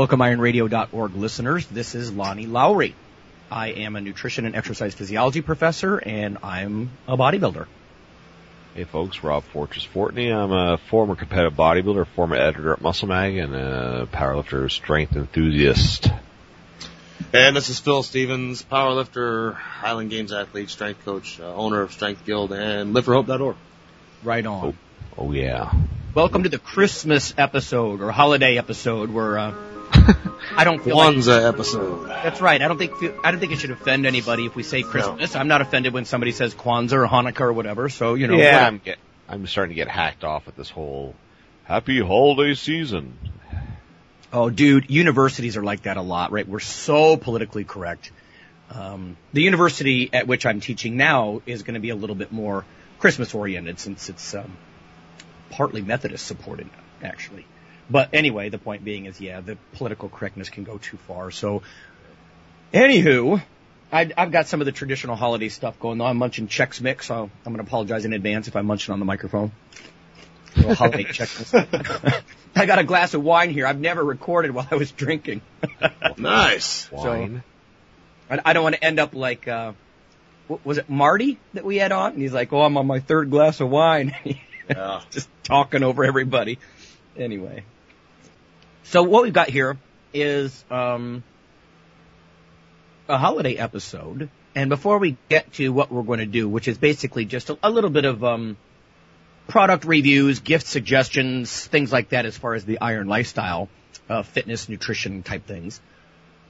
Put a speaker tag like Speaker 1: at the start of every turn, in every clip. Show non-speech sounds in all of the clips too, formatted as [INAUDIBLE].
Speaker 1: Welcome, ironradio.org listeners. This is Lonnie Lowery. I am a nutrition and exercise physiology professor, and I'm a bodybuilder.
Speaker 2: Hey folks, Rob Fortress Fortney. I'm a former competitive bodybuilder, former editor at Muscle Mag, and a powerlifter strength enthusiast.
Speaker 3: And this is Phil Stevens, powerlifter, Highland Games athlete, strength coach, uh, owner of Strength Guild, and liveforhope.org.
Speaker 1: Right on.
Speaker 2: Oh, oh yeah.
Speaker 1: Welcome to the Christmas episode or holiday episode where uh, [LAUGHS] I don't feel
Speaker 3: Kwanzaa
Speaker 1: like,
Speaker 3: episode.
Speaker 1: That's right. I don't think I don't think it should offend anybody if we say Christmas. No. I'm not offended when somebody says Kwanzaa or Hanukkah or whatever. So you know.
Speaker 2: Yeah, I'm, get, I'm starting to get hacked off at this whole happy holiday season.
Speaker 1: Oh, dude, universities are like that a lot, right? We're so politically correct. Um, the university at which I'm teaching now is going to be a little bit more Christmas oriented since it's um, partly Methodist supported, actually. But anyway, the point being is, yeah, the political correctness can go too far. So, anywho, I, I've got some of the traditional holiday stuff going on. I'm munching Chex Mix, so I'm going to apologize in advance if I'm munching on the microphone. little holiday [LAUGHS] Chex I got a glass of wine here. I've never recorded while I was drinking.
Speaker 3: nice. [LAUGHS]
Speaker 2: Wine.
Speaker 1: So, I, I don't want to end up like, uh, was it Marty that we had on? And he's like, oh, I'm on my third glass of wine. [LAUGHS]
Speaker 3: yeah.
Speaker 1: Just talking over everybody. Anyway. So what we've got here is um, a holiday episode. And before we get to what we're going to do, which is basically just a, a little bit of um, product reviews, gift suggestions, things like that as far as the iron lifestyle, uh, fitness, nutrition type things.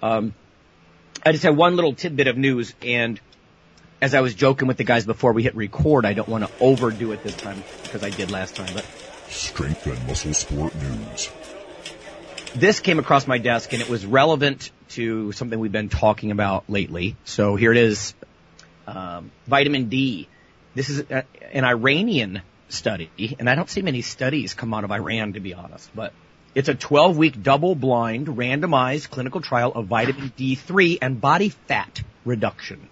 Speaker 1: Um, I just have one little tidbit of news and as I was joking with the guys before we hit record, I don't want to overdo it this time because I did last time, but
Speaker 4: Strength and Muscle Sport News.
Speaker 1: This came across my desk and it was relevant to something we've been talking about lately. So here it is. Um, vitamin D. This is a, an Iranian study, and I don't see many studies come out of Iran to be honest, but it's a 12 week double blind randomized clinical trial of vitamin D3 and body fat reduction.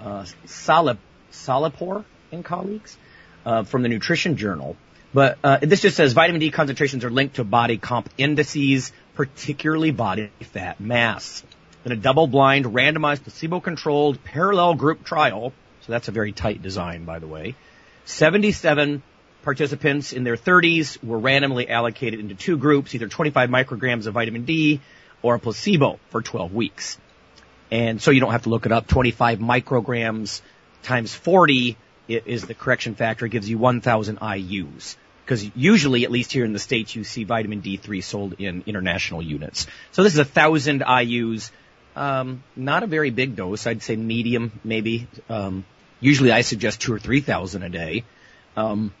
Speaker 1: Uh, Salip, Salehpour and colleagues, uh, from the Nutrition Journal but uh, this just says vitamin D concentrations are linked to body comp indices, particularly body fat mass. In a double-blind, randomized, placebo-controlled, parallel group trial, so that's a very tight design, by the way, 77 participants in their 30s were randomly allocated into two groups, either 25 micrograms of vitamin D or a placebo for 12 weeks. And so you don't have to look it up. 25 micrograms times 40 is the correction factor. Gives you 1,000 IUs. Because usually, at least here in the States, you see vitamin D3 sold in international units. So this is 1,000 IUs. Um, not a very big dose. I'd say medium, maybe. Um, usually I suggest two or 3,000 a day. Um,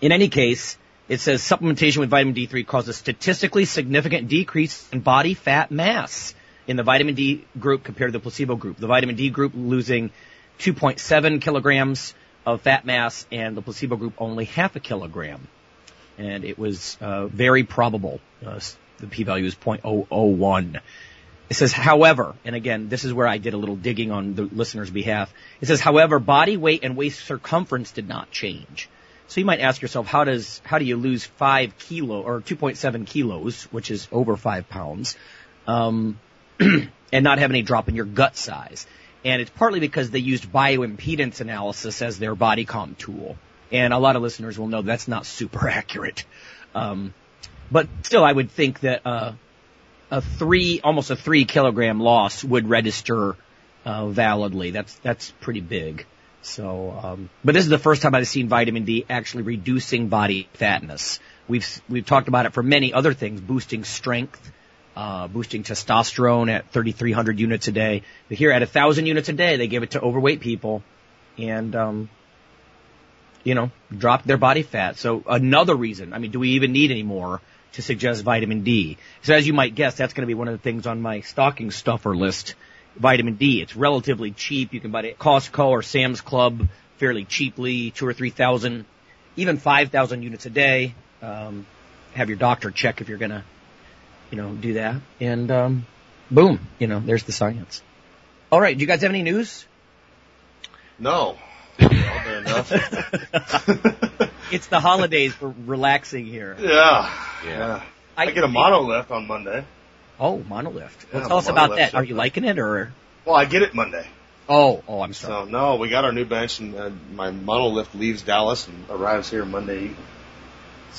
Speaker 1: in any case, it says supplementation with vitamin D3 causes statistically significant decrease in body fat mass in the vitamin D group compared to the placebo group. The vitamin D group losing 2.7 kilograms of fat mass and the placebo group only half a kilogram. And it was uh, very probable. Uh, the p-value is 0.001. It says, however, and again, this is where I did a little digging on the listener's behalf. It says, however, body weight and waist circumference did not change. So you might ask yourself, how does, how do you lose five kilo or 2.7 kilos, which is over five pounds, um, [CLEARS THROAT] and not have any drop in your gut size? And it's partly because they used bioimpedance analysis as their body comp tool. And a lot of listeners will know that's not super [LAUGHS] accurate. Um, but still, I would think that uh, a three, almost a three kilogram loss would register uh, validly. That's that's pretty big. So, um, but this is the first time I've seen vitamin D actually reducing body fatness. We've we've talked about it for many other things, boosting strength, uh, boosting testosterone at 3,300 units a day. But here at 1,000 units a day, they give it to overweight people and, um, you know, drop their body fat. So another reason, I mean, do we even need any more to suggest vitamin D? So as you might guess, that's going to be one of the things on my stocking stuffer list. Vitamin D. It's relatively cheap. You can buy it at Costco or Sam's Club fairly cheaply, two or three thousand, even five thousand units a day. Um, have your doctor check if you're gonna, you know, do that. And um, boom, you know, there's the science. All right, do you guys have any news?
Speaker 3: No. [LAUGHS] All day enough.
Speaker 1: It's the holidays. We're relaxing here.
Speaker 3: yeah. Yeah. I,
Speaker 1: I-
Speaker 3: get a monolift on Monday.
Speaker 1: Oh, monolift. Well,
Speaker 3: Yeah,
Speaker 1: tell us about that. Are you liking it or?
Speaker 3: Well, I get it Monday.
Speaker 1: Oh, oh, I'm sorry.
Speaker 3: So no, we got our new bench, and uh, my monolift leaves Dallas and arrives here Monday evening.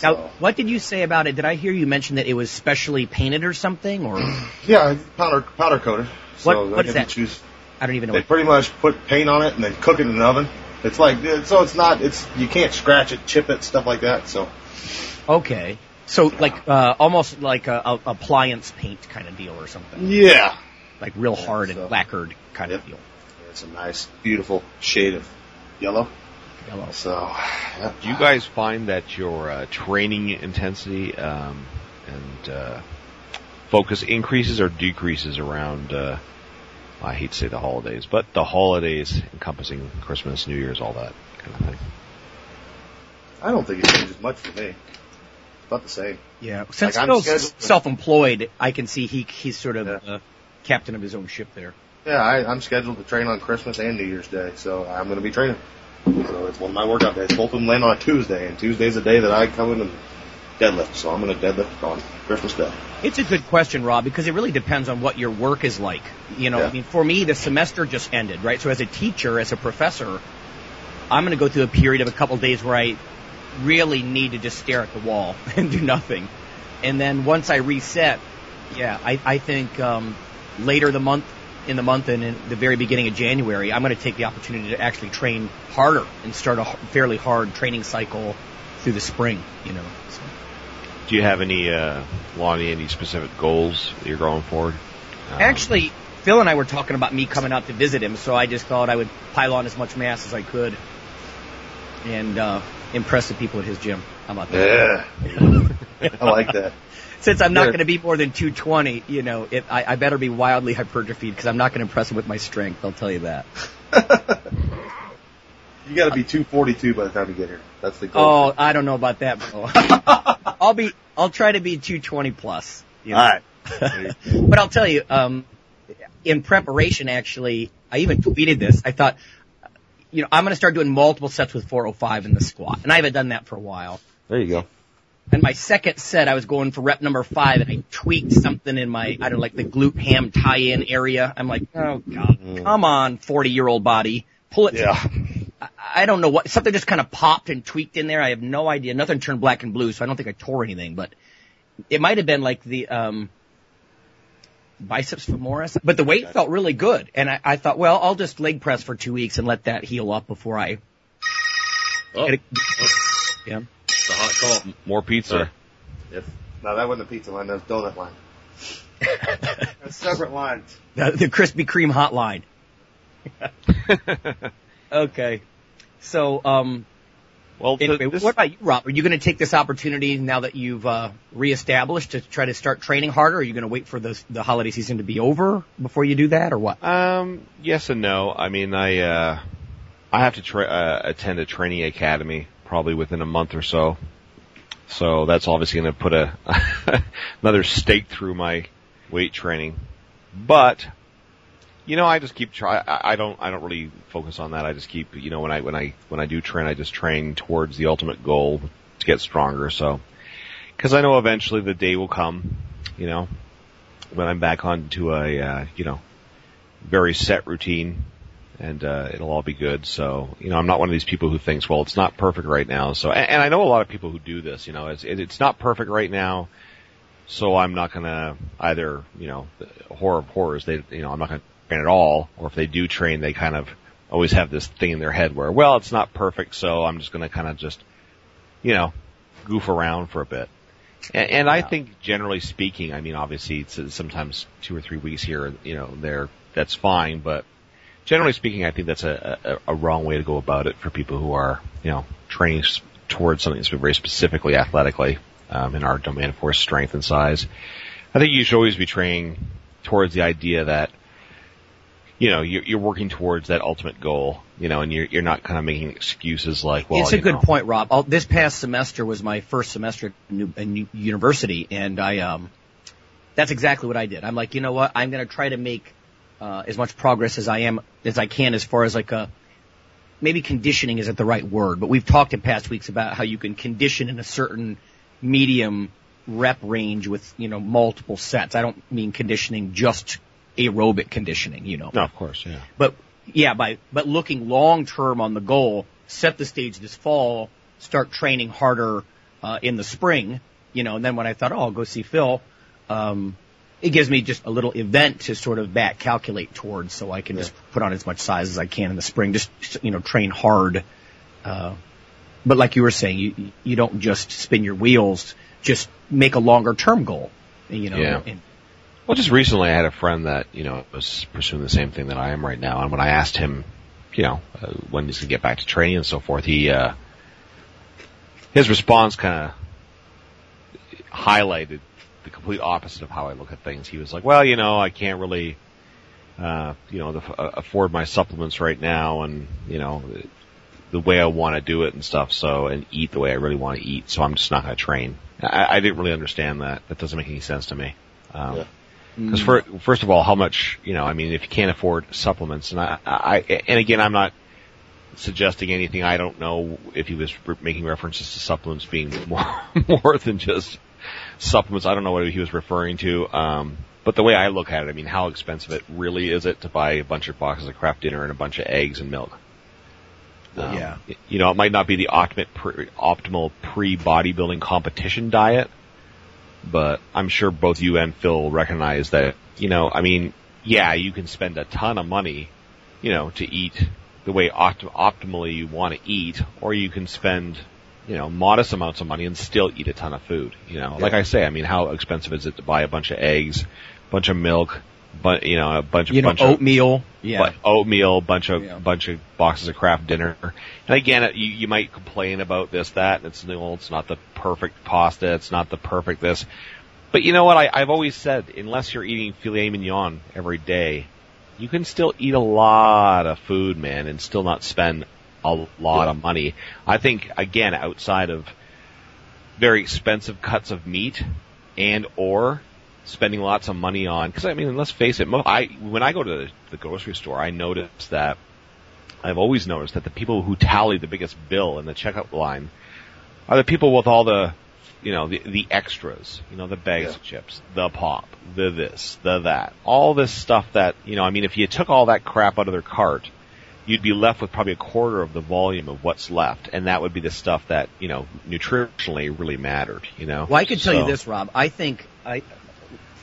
Speaker 1: Now, what did you say about it? Did I hear you mention that it was specially painted or something? Or [CLEARS THROAT]
Speaker 3: yeah, powder powder coated. So
Speaker 1: What- what
Speaker 3: I
Speaker 1: that?
Speaker 3: Choose.
Speaker 1: I don't even know.
Speaker 3: They pretty much put paint on it and then cook it in an oven. It's like so it's not it's you can't scratch it, chip it, stuff like that. So
Speaker 1: okay, so like uh, almost like a, a appliance paint kind of deal or something,
Speaker 3: yeah,
Speaker 1: like real hard and
Speaker 3: so-
Speaker 1: lacquered kind
Speaker 3: Yep.
Speaker 1: of deal.
Speaker 3: it's a nice, beautiful shade of yellow.
Speaker 1: Yellow.
Speaker 3: So yeah.
Speaker 2: Do you guys find that your uh, training intensity um, and uh, focus increases or decreases around? Uh, I hate to say the holidays, but the holidays encompassing Christmas, New Year's, all that kind of thing.
Speaker 3: I don't think it changes much for me. It's about the same.
Speaker 1: Yeah, since
Speaker 3: Like, I'm
Speaker 1: Phil's
Speaker 3: scheduled-
Speaker 1: self-employed, I can see he he's sort of
Speaker 3: Yeah.
Speaker 1: uh, captain of his own ship there.
Speaker 3: Yeah, I, I'm scheduled to train on Christmas and New Year's Day, so I'm going to be training. So it's one of my workout days. Both of them land on a Tuesday, and Tuesday's the day that I come in and deadlift. So I'm going to deadlift on Christmas Day.
Speaker 1: It's a good question, Rob, because it really depends on what your work is like. You know,
Speaker 3: Yeah.
Speaker 1: I mean, for me, the semester just ended, right? So as a teacher, as a professor, I'm going to go through a period of a couple days where I really need to just stare at the wall [LAUGHS] and do nothing. And then once I reset, yeah, I, I think um, later the month, in the month and in the very beginning of January, I'm going to take the opportunity to actually train harder and start a fairly hard training cycle through the spring. You know. So.
Speaker 2: Do you have any, uh, Lonnie, any specific goals that you're going forward? Um,
Speaker 1: Actually, Phil and I were talking about me coming out to visit him, so I just thought I would pile on as much mass as I could and uh, impress the people at his gym. How about that?
Speaker 3: Yeah. [LAUGHS] I like that. [LAUGHS]
Speaker 1: Since I'm not
Speaker 3: Yeah.
Speaker 1: going to be more than 220, you know, it, I, I better be wildly hypertrophied because I'm not going to impress him with my strength. I'll tell you that. [LAUGHS]
Speaker 3: You got to be 242 by the time you get here. That's the goal.
Speaker 1: Oh, I don't know about that, bro. I'll be, I'll try to be 220 plus. you know.
Speaker 3: All right.
Speaker 1: but I'll tell you, um, in preparation, actually, I even tweeted this. I thought, you know, I'm going to start doing multiple sets with 405 in the squat, and I haven't done that for a while.
Speaker 3: There you go.
Speaker 1: And my second set, I was going for rep number five, and I tweaked something in my, I don't know, like the glute ham tie-in area. I'm like, oh god, come on, 40 year old body, pull it.
Speaker 3: Yeah.
Speaker 1: I, I don't know what, something just kind of popped and tweaked in there. I have no idea. Nothing turned black and blue, so I don't think I tore anything, but it might have been like the, um, biceps femoris, but the weight felt really good. And I, I thought, well, I'll just leg press for two weeks and let that heal up before I
Speaker 3: Oh,
Speaker 1: get it. Yeah.
Speaker 3: it's a hot call.
Speaker 2: more pizza.
Speaker 3: Yep. No, that wasn't a pizza line. That was donut line. [LAUGHS] That's separate lines.
Speaker 1: The, the Krispy Kreme hotline. [LAUGHS] [LAUGHS] Okay. So, um,
Speaker 2: well,
Speaker 1: anyway,
Speaker 2: this-
Speaker 1: what about you, Rob? Are you going to take this opportunity now that you've uh, reestablished to try to start training harder? Are you going to wait for the the holiday season to be over before you do that, or what?
Speaker 2: Um, yes and no. I mean, I uh, I have to tra- uh, attend a training academy probably within a month or so. So that's obviously going to put a [LAUGHS] another stake through my weight training. But you know, I just keep try. I don't. I don't really focus on that. I just keep. You know, when I when I when I do train, I just train towards the ultimate goal to get stronger. So, because I know eventually the day will come. You know, when I'm back onto a uh, you know very set routine and uh, it'll all be good. So, you know, I'm not one of these people who thinks, well, it's not perfect right now. So, and, and I know a lot of people who do this, you know, it's, it, it's not perfect right now. So I'm not to either, you know, horror of horrors, they, you know, I'm not to train at all. Or if they do train, they kind of always have this thing in their head where, well, it's not perfect. So I'm just going to kind of just, you know, goof around for a bit. And, and I think generally speaking, I mean, obviously it's sometimes two or three weeks here, you know, there, that's fine, but generally speaking, I think that's a, a, a wrong way to go about it for people who are, you know, training towards something that's very specifically athletically, um, in our domain of force strength and size. I think you should always be training towards the idea that, you know, you're, you're working towards that ultimate goal, you know, and you're, you're not kind of making excuses like, well,
Speaker 1: it's a good
Speaker 2: know,
Speaker 1: point, Rob. Oh, this past semester was my first semester at new, in university, and I um, that's exactly what I did. I'm like, you know what? I'm going to try to make uh, as much progress as I am as I can, as far as like a maybe conditioning isn't the right word, but we've talked in past weeks about how you can condition in a certain medium rep range with you know multiple sets. I don't mean conditioning just aerobic conditioning, you know.
Speaker 2: No, of course, yeah.
Speaker 1: But yeah, by but looking long term on the goal, set the stage this fall, start training harder uh, in the spring, you know. And then when I thought, oh, I'll go see Phil, um, it gives me just a little event to sort of back calculate towards, so I can just put on as much size as I can in the spring, just you know, train hard. Uh, but like you were saying, you you don't just spin your wheels, just make a longer term goal, you know.
Speaker 2: Yeah.
Speaker 1: And,
Speaker 2: Well, just recently I had a friend that, you know, was pursuing the same thing that I am right now. And when I asked him, you know, uh, when he's going to get back to training and so forth, he, uh, his response kind of highlighted the complete opposite of how I look at things. He was like, well, you know, I can't really, uh, you know, the, uh, afford my supplements right now and, you know, the way I want to do it and stuff. So, and eat the way I really want to eat. So I'm just not going to train. I, I didn't really understand that. That doesn't make any sense to me. Um,
Speaker 3: Yeah.
Speaker 2: Because for, first of all, how much you know? I mean, if you can't afford supplements, and I, I, and again, I'm not suggesting anything. I don't know if he was making references to supplements being [LAUGHS] more more than just supplements. I don't know what he was referring to. Um, but the way I look at it, I mean, how expensive it really is it to buy a bunch of boxes of Kraft Dinner and a bunch of eggs and milk? Um,
Speaker 1: Yeah.
Speaker 2: You know, it might not be the optimal pre, optimal pre bodybuilding competition diet, but I'm sure both you and Phil recognize that, you know, I mean, yeah, you can spend a ton of money, you know, to eat the way opt- optimally you want to eat, or you can spend, you know, modest amounts of money and still eat a ton of food, you know. Like I say, I mean, how expensive is it to buy a bunch of eggs, a bunch of milk, but, you know, a bunch of,
Speaker 1: you know,
Speaker 2: bunch of,
Speaker 1: oatmeal. Yeah.
Speaker 2: but oatmeal, bunch of
Speaker 1: Yeah.
Speaker 2: bunch of boxes of Kraft Dinner. And again, it- you, you might complain about this, that, and it's well, it's not the perfect pasta, it's not the perfect this. But you know what? I, I've always said, unless you're eating filet mignon every day, you can still eat a lot of food, man, and still not spend a lot of money. I think again, outside of very expensive cuts of meat and or spending lots of money on because I mean let's face it I when I go to the, grocery store I notice that I've always noticed that the people who tally the biggest bill in the checkout line are the people with all the you know the the extras you know the bags
Speaker 3: Yeah.
Speaker 2: of chips the pop the this the that all this stuff that you know I mean if you took all that crap out of their cart you'd be left with probably a quarter of the volume of what's left, and that would be the stuff that you know nutritionally really mattered. You know.
Speaker 1: Well, I can tell you this, Rob. I think I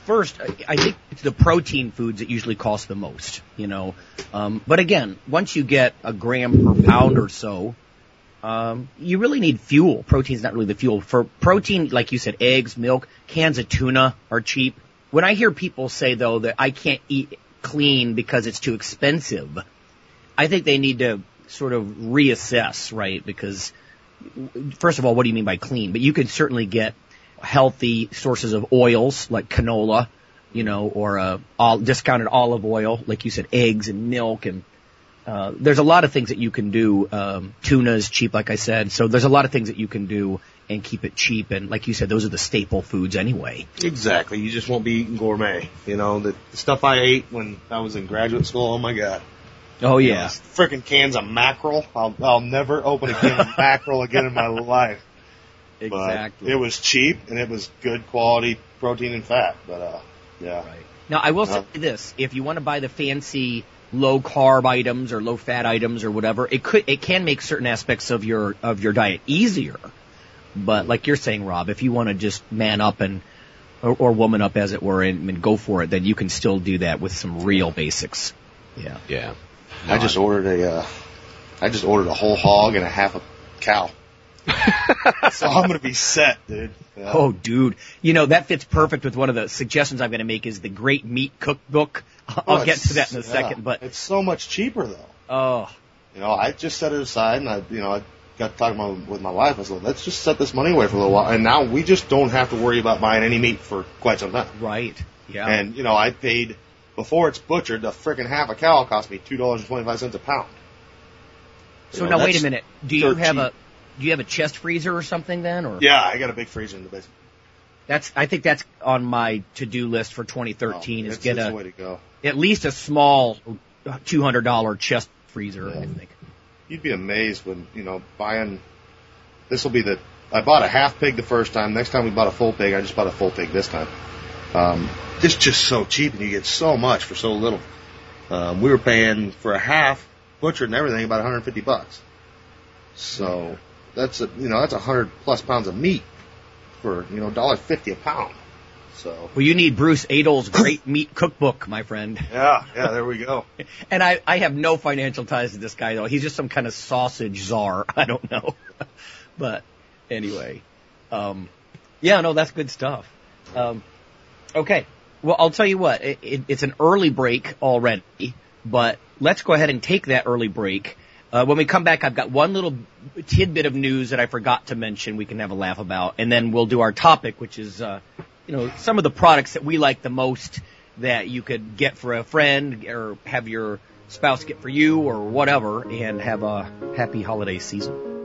Speaker 1: first I- think it's the protein foods that usually cost the most. You know, um, but again, once you get a gram per pound or so, um, you really need fuel. Protein's not really the fuel for protein. Like you said, eggs, milk, cans of tuna are cheap. When I hear people say though that I can't eat clean because it's too expensive, I think they need to sort of reassess, right? Because first of all, what do you mean by clean? But you can certainly get healthy sources of oils like canola, you know, or uh, all discounted olive oil, like you said, eggs and milk, and uh, there's a lot of things that you can do. Um, tuna is cheap, like I said, so there's a lot of things that you can do and keep it cheap. And like you said, those are the staple foods anyway.
Speaker 3: Exactly. You just won't be eating gourmet. You know, the, the stuff I ate when I was in graduate school, oh my god.
Speaker 1: Oh
Speaker 3: You know, Freaking cans of mackerel. I'll, I'll never open a can of [LAUGHS] mackerel again in my life. But it was cheap and it was good quality protein and fat. But, uh, yeah.
Speaker 1: Right. Now, I will say
Speaker 3: Uh,
Speaker 1: this: if you want to buy the fancy low carb items or low fat items or whatever, it could it can make certain aspects of your of your diet easier. But like you're saying, Rob, if you want to just man up and or, or woman up, as it were, and, and go for it, then you can still do that with some real basics. Yeah.
Speaker 2: Yeah.
Speaker 3: I just ordered a, uh, I just ordered a whole hog and a half a cow. [LAUGHS] so I'm gonna be set, dude. Yeah.
Speaker 1: Oh, dude. You know, that fits perfect with one of the suggestions I'm going to make is the Great Meat Cookbook. I'll
Speaker 3: Oh,
Speaker 1: get to that in a
Speaker 3: yeah.
Speaker 1: second, but,
Speaker 3: it's so much cheaper though.
Speaker 1: oh,
Speaker 3: You know, I just set it aside, and I, you know, I got talking about with my wife. I said, let's just set this money away for a little while, and now we just don't have to worry about buying any meat for quite some time.
Speaker 1: right. Yeah.
Speaker 3: And you know, I paid before it's butchered. The frickin' half a cow cost me two dollars and twenty five cents a pound.
Speaker 1: so
Speaker 3: You know,
Speaker 1: now wait a minute. Do you have
Speaker 3: cheap.
Speaker 1: a, do you have a chest freezer or something then? Or
Speaker 3: Yeah, I got a big freezer in the basement.
Speaker 1: that's, I think that's on my to-do list for 2013
Speaker 3: Oh,
Speaker 1: is get a,
Speaker 3: way to go.
Speaker 1: at least a small $200 chest freezer, I think.
Speaker 3: You'd be amazed when you know buying. This will be the. I bought a half pig the first time. Next time we bought a full pig. I just bought a full pig this time. Um, it's just so cheap, and you get so much for so little. Um, we were paying for a half butchered and everything about 150 bucks. So that's a you know that's a hundred plus pounds of meat for you know dollar fifty a pound. So
Speaker 1: Well, you need Bruce Aidells' Great Meat Cookbook, my friend.
Speaker 3: yeah, yeah, there we go. [LAUGHS]
Speaker 1: And I, I have no financial ties to this guy though. He's just some kind of sausage czar. [LAUGHS] I don't know. [LAUGHS] but anyway, um, yeah, no, that's good stuff. Um, okay. Well, I'll tell you what, it, it, it's an early break already, but let's go ahead and take that early break. Uh, when we come back, I've got one little tidbit of news that I forgot to mention we can have a laugh about, and then we'll do our topic, which is, uh, you know, some of the products that we like the most that you could get for a friend or have your spouse get for you or whatever and have a happy holiday season.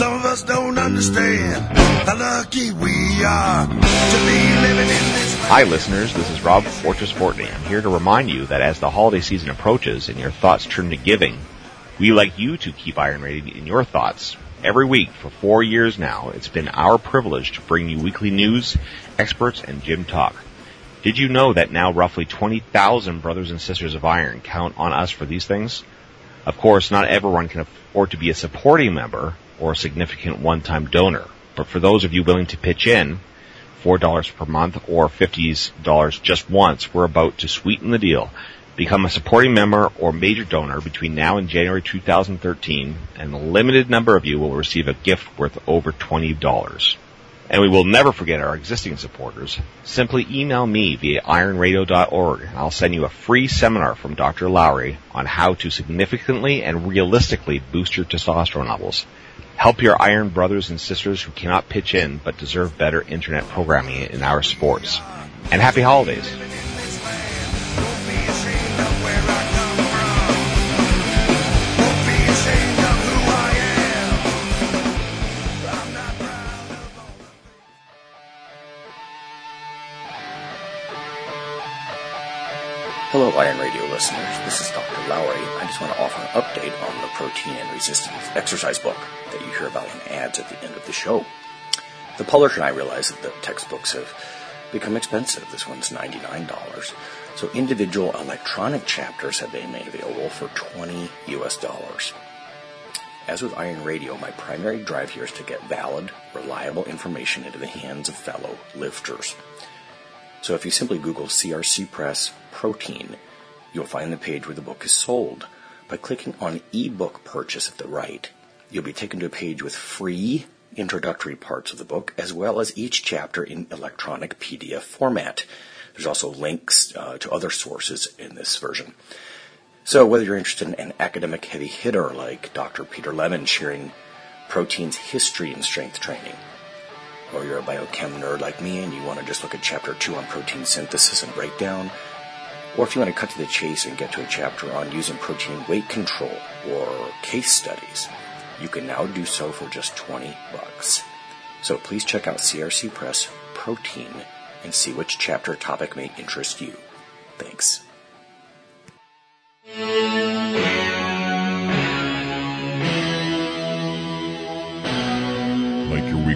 Speaker 5: Some of us don't understand how lucky we are to be living in this.
Speaker 2: Hi, listeners. This is Rob Fortress Fortney. I'm here to remind you that as the holiday season approaches and your thoughts turn to giving, we like you to keep Iron Radio in your thoughts. Every week for four years now, it's been our privilege to bring you weekly news, experts, and gym talk. Did you know that now roughly 20,000 brothers and sisters of Iron count on us for these things? Of course, not everyone can afford to be a supporting member or a significant one-time donor, but for those of you willing to pitch in, $4 per month or $50 just once, we're about to sweeten the deal. Become a supporting member or major donor between now and January 2013, and a limited number of you will receive a gift worth over $20. And we will never forget our existing supporters. Simply email me via ironradio.org and I'll send you a free seminar from Dr. Lowery on how to significantly and realistically boost your testosterone levels. Help your iron brothers and sisters who cannot pitch in but deserve better internet programming in our sports. And happy holidays.
Speaker 6: Hello, Iron Radio listeners. This is Dr. Lowery. I just want to offer an update on the protein and resistance exercise book that you hear about in ads at the end of the show. The publisher and I realize that the textbooks have become expensive. This one's $99. So individual electronic chapters have been made available for 20 US dollars. As with Iron Radio, my primary drive here is to get valid, reliable information into the hands of fellow lifters. So if you simply Google CRC Press protein, you'll find the page where the book is sold. By clicking on ebook purchase at the right, you'll be taken to a page with free introductory parts of the book, as well as each chapter in electronic PDF format. There's also links uh, to other sources in this version. So, whether you're interested in an academic heavy hitter like Dr. Peter Lemon sharing protein's history in strength training, or you're a biochem nerd like me and you want to just look at chapter 2 on protein synthesis and breakdown, or if you want to cut to the chase and get to a chapter on using protein weight control or case studies, you can now do so for just 20 bucks. So please check out CRC Press Protein and see which chapter topic may interest you. Thanks.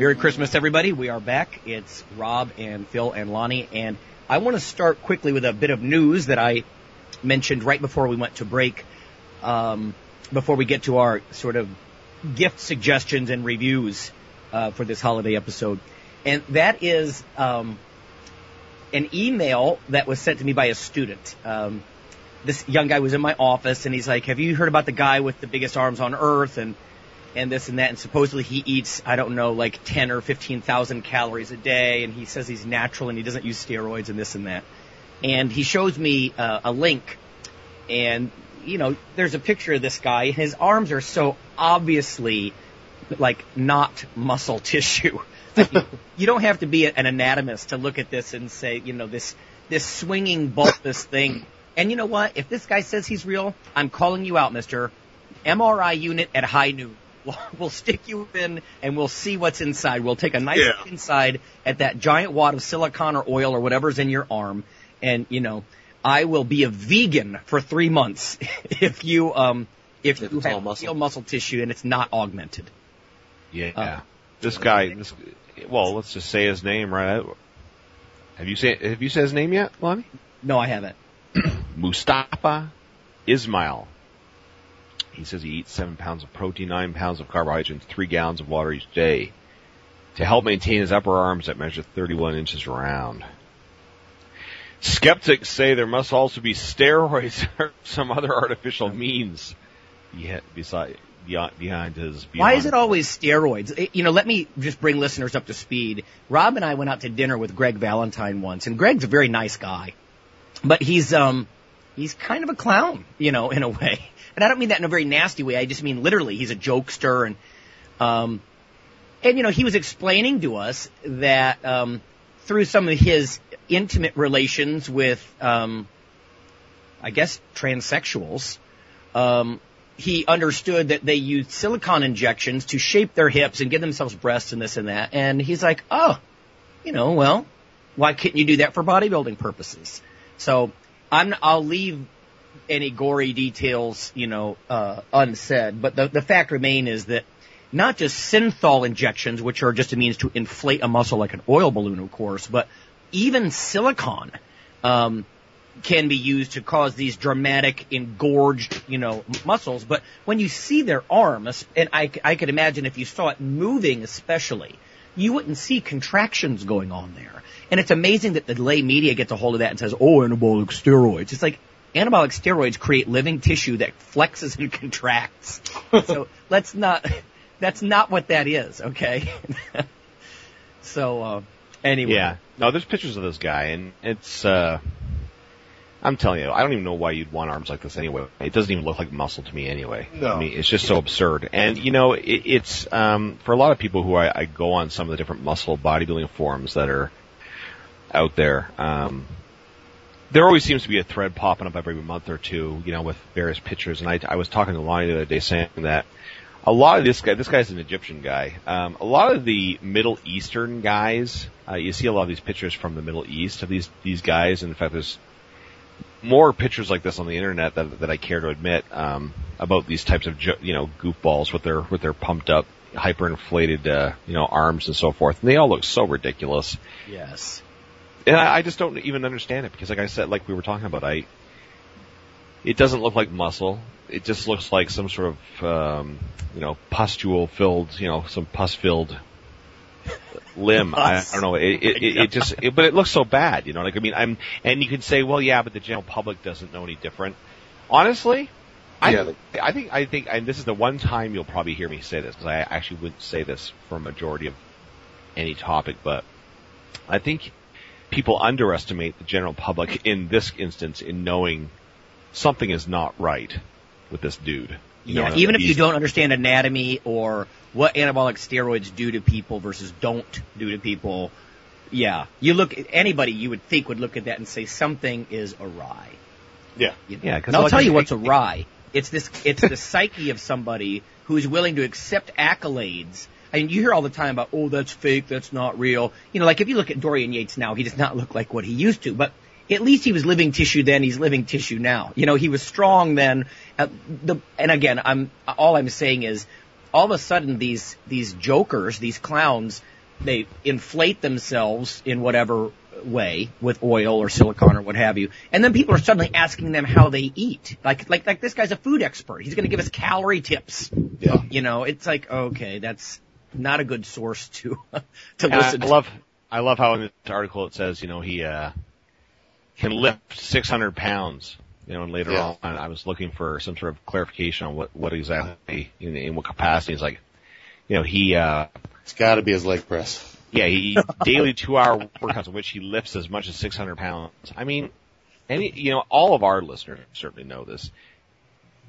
Speaker 1: Merry Christmas, everybody. We are back. It's Rob and Phil and Lonnie, and I want to start quickly with a bit of news that I mentioned right before we went to break, um, before we get to our sort of gift suggestions and reviews uh, for this holiday episode. And that is um, an email that was sent to me by a student. Um, this young guy was in my office, and he's like, "Have you heard about the guy with the biggest arms on earth?" and and this and that, and supposedly he eats, I don't know, like 10 or 15,000 calories a day, and he says he's natural and he doesn't use steroids and this and that. And he shows me uh, a link, and, you know, there's a picture of this guy, and his arms are so obviously, like, not muscle [LAUGHS] tissue. you don't have to be an anatomist to look at this and say, you know, this, this swinging bulbous thing. And you know what? If this guy says he's real, I'm calling you out, mister. MRI unit at high noon. We'll, [LAUGHS] we'll stick you in and we'll see what's inside. We'll take a nice
Speaker 3: Yeah.
Speaker 1: look inside at that giant wad of silicon or oil or whatever's in your arm. And, you know, I will be a vegan for three months [LAUGHS] if you, um, if
Speaker 3: If
Speaker 1: you
Speaker 3: it's all
Speaker 1: have
Speaker 3: muscle.
Speaker 1: real muscle tissue and it's not augmented.
Speaker 2: Yeah.
Speaker 1: Uh,
Speaker 2: this guy, this, well, let's just say his name, right? Have you said, have you said his name yet, Lonnie?
Speaker 1: No, I haven't. [CLEARS THROAT]
Speaker 2: Mustafa Ismail. He says he eats seven pounds of protein, nine pounds of carbohydrates, and three gallons of water each day to help maintain his upper arms that measure 31 inches around. Skeptics say there must also be steroids [LAUGHS] or some other artificial means behi- beside, beyond, behind his. Beyond.
Speaker 1: Why is it always steroids? It- you know, let me just bring listeners up to speed. Rob and I went out to dinner with Greg Valentino once, and Greg's a very nice guy, but he's um he's kind of a clown, you know, in a way. And I don't mean that in a very nasty way. I just mean literally, he's a jokester, and um and you know, he was explaining to us that um through some of his intimate relations with um I guess transsexuals, um, he understood that they used silicone injections to shape their hips and give themselves breasts and this and that. And he's like, oh, you know, well, why couldn't you do that for bodybuilding purposes? So I'm, I'll leave any gory details, you know, uh, unsaid. But the, the fact remain is that not just synthol injections, which are just a means to inflate a muscle like an oil balloon, of course, but even silicone, um, can be used to cause these dramatic engorged, you know, muscles. But when you see their arms, and I, I could imagine if you saw it moving especially, you wouldn't see contractions going on there. And it's amazing that the lay media gets a hold of that and says, oh, anabolic steroids. It's like, anabolic steroids create living tissue that flexes and contracts. so [LAUGHS] let's not, that's not what that is, okay? [LAUGHS] so, uh, anyway.
Speaker 2: Yeah. No, there's pictures of this guy, and it's. uh I'm telling you, I don't even know why you'd want arms like this anyway. It doesn't even look like muscle to me anyway.
Speaker 3: No.
Speaker 2: I mean, it's just so absurd. And you know, it, it's um for a lot of people who I, I go on some of the different muscle bodybuilding forums that are out there. Um, there always seems to be a thread popping up every month or two, you know, with various pictures. And I, I was talking to Lonnie the other day saying that a lot of this guy, this guy's an Egyptian guy. Um, a lot of the Middle Eastern guys, uh, you see a lot of these pictures from the Middle East of these these guys. And in fact, there's more pictures like this on the internet that, that I care to admit um, about these types of you know goofballs with their with their pumped up, hyperinflated uh, you know arms and so forth. And they all look so ridiculous.
Speaker 1: Yes.
Speaker 2: And I, I just don't even understand it because, like I said, like we were talking about, I it doesn't look like muscle. It just looks like some sort of, um, you know, pustule filled, you know, some pus filled limb. [LAUGHS] I, I don't know. It, it, it, it just, it, but it looks so bad, you know. Like I mean, I'm, and you can say, well, yeah, but the general public doesn't know any different. Honestly, I,
Speaker 3: Yeah.
Speaker 2: I think, I think, and this is the one time you'll probably hear me say this because I actually wouldn't say this for a majority of any topic, but I think people underestimate the general public in this instance in knowing something is not right with this dude. You
Speaker 1: Yeah,
Speaker 2: know,
Speaker 1: even if you don't understand anatomy or what anabolic steroids do to people versus don't do to people, yeah, you look at anybody you would think would look at that and say something is awry.
Speaker 3: Yeah.
Speaker 1: You know?
Speaker 2: Yeah, 'cause
Speaker 1: and I'll
Speaker 2: like
Speaker 1: tell you what's awry. It's this. It's the psyche of somebody who is willing to accept accolades. I mean, you hear all the time about, oh, that's fake, that's not real. You know, like if you look at Dorian Yates now, he does not look like what he used to, but at least he was living tissue then, he's living tissue now. You know, he was strong then. Uh, the, and again, I'm, all I'm saying is, all of a sudden these, these jokers, these clowns, they inflate themselves in whatever way with oil or silicone or what have you. And then people are suddenly asking them how they eat. Like, like, like this guy's a food expert. He's going to give us calorie tips.
Speaker 3: Yeah.
Speaker 1: You know, it's like, okay, that's not a good source to, [LAUGHS] to
Speaker 2: And
Speaker 1: listen
Speaker 2: I
Speaker 1: to.
Speaker 2: love, I love how in this article it says, you know, he, uh, can lift 600 pounds. You know, and later
Speaker 3: Yeah.
Speaker 2: on, I was looking for some sort of clarification on what, what exactly, in, in what capacity. He's like, you know, he, uh,
Speaker 3: It's got to be his leg press.
Speaker 2: yeah, he [LAUGHS] daily two hour workouts in which he lifts as much as 600 pounds. I mean, any, you know, all of our listeners certainly know this.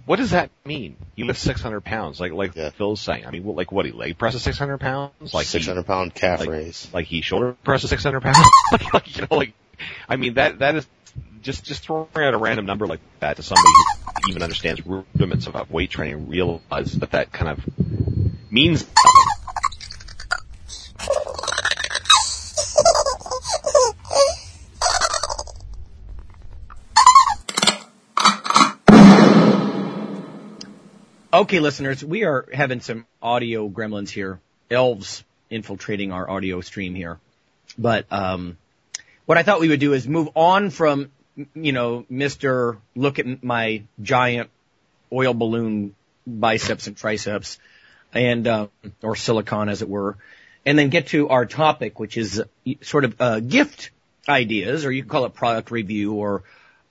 Speaker 2: What does that mean? You lift 600 pounds, like, like
Speaker 3: Yeah.
Speaker 2: Phil's saying. I mean, what, like what, he leg presses 600 pounds? Like he-
Speaker 3: 600 pound calf
Speaker 2: like,
Speaker 3: raise.
Speaker 2: like he shoulder presses 600 pounds. [LAUGHS] like, you know, like, I mean, that, that is just, just throwing out a random number like that to somebody who even understands rudiments of weight training realize that that kind of means
Speaker 1: Okay, listeners, we are having some audio gremlins here. Elves infiltrating our audio stream here. But um, what I thought we would do is move on from, you know, Mr. Look at my giant oil balloon biceps and triceps, and uh, or silicon, as it were, and then get to our topic, which is sort of uh, gift ideas, or you can call it product review, or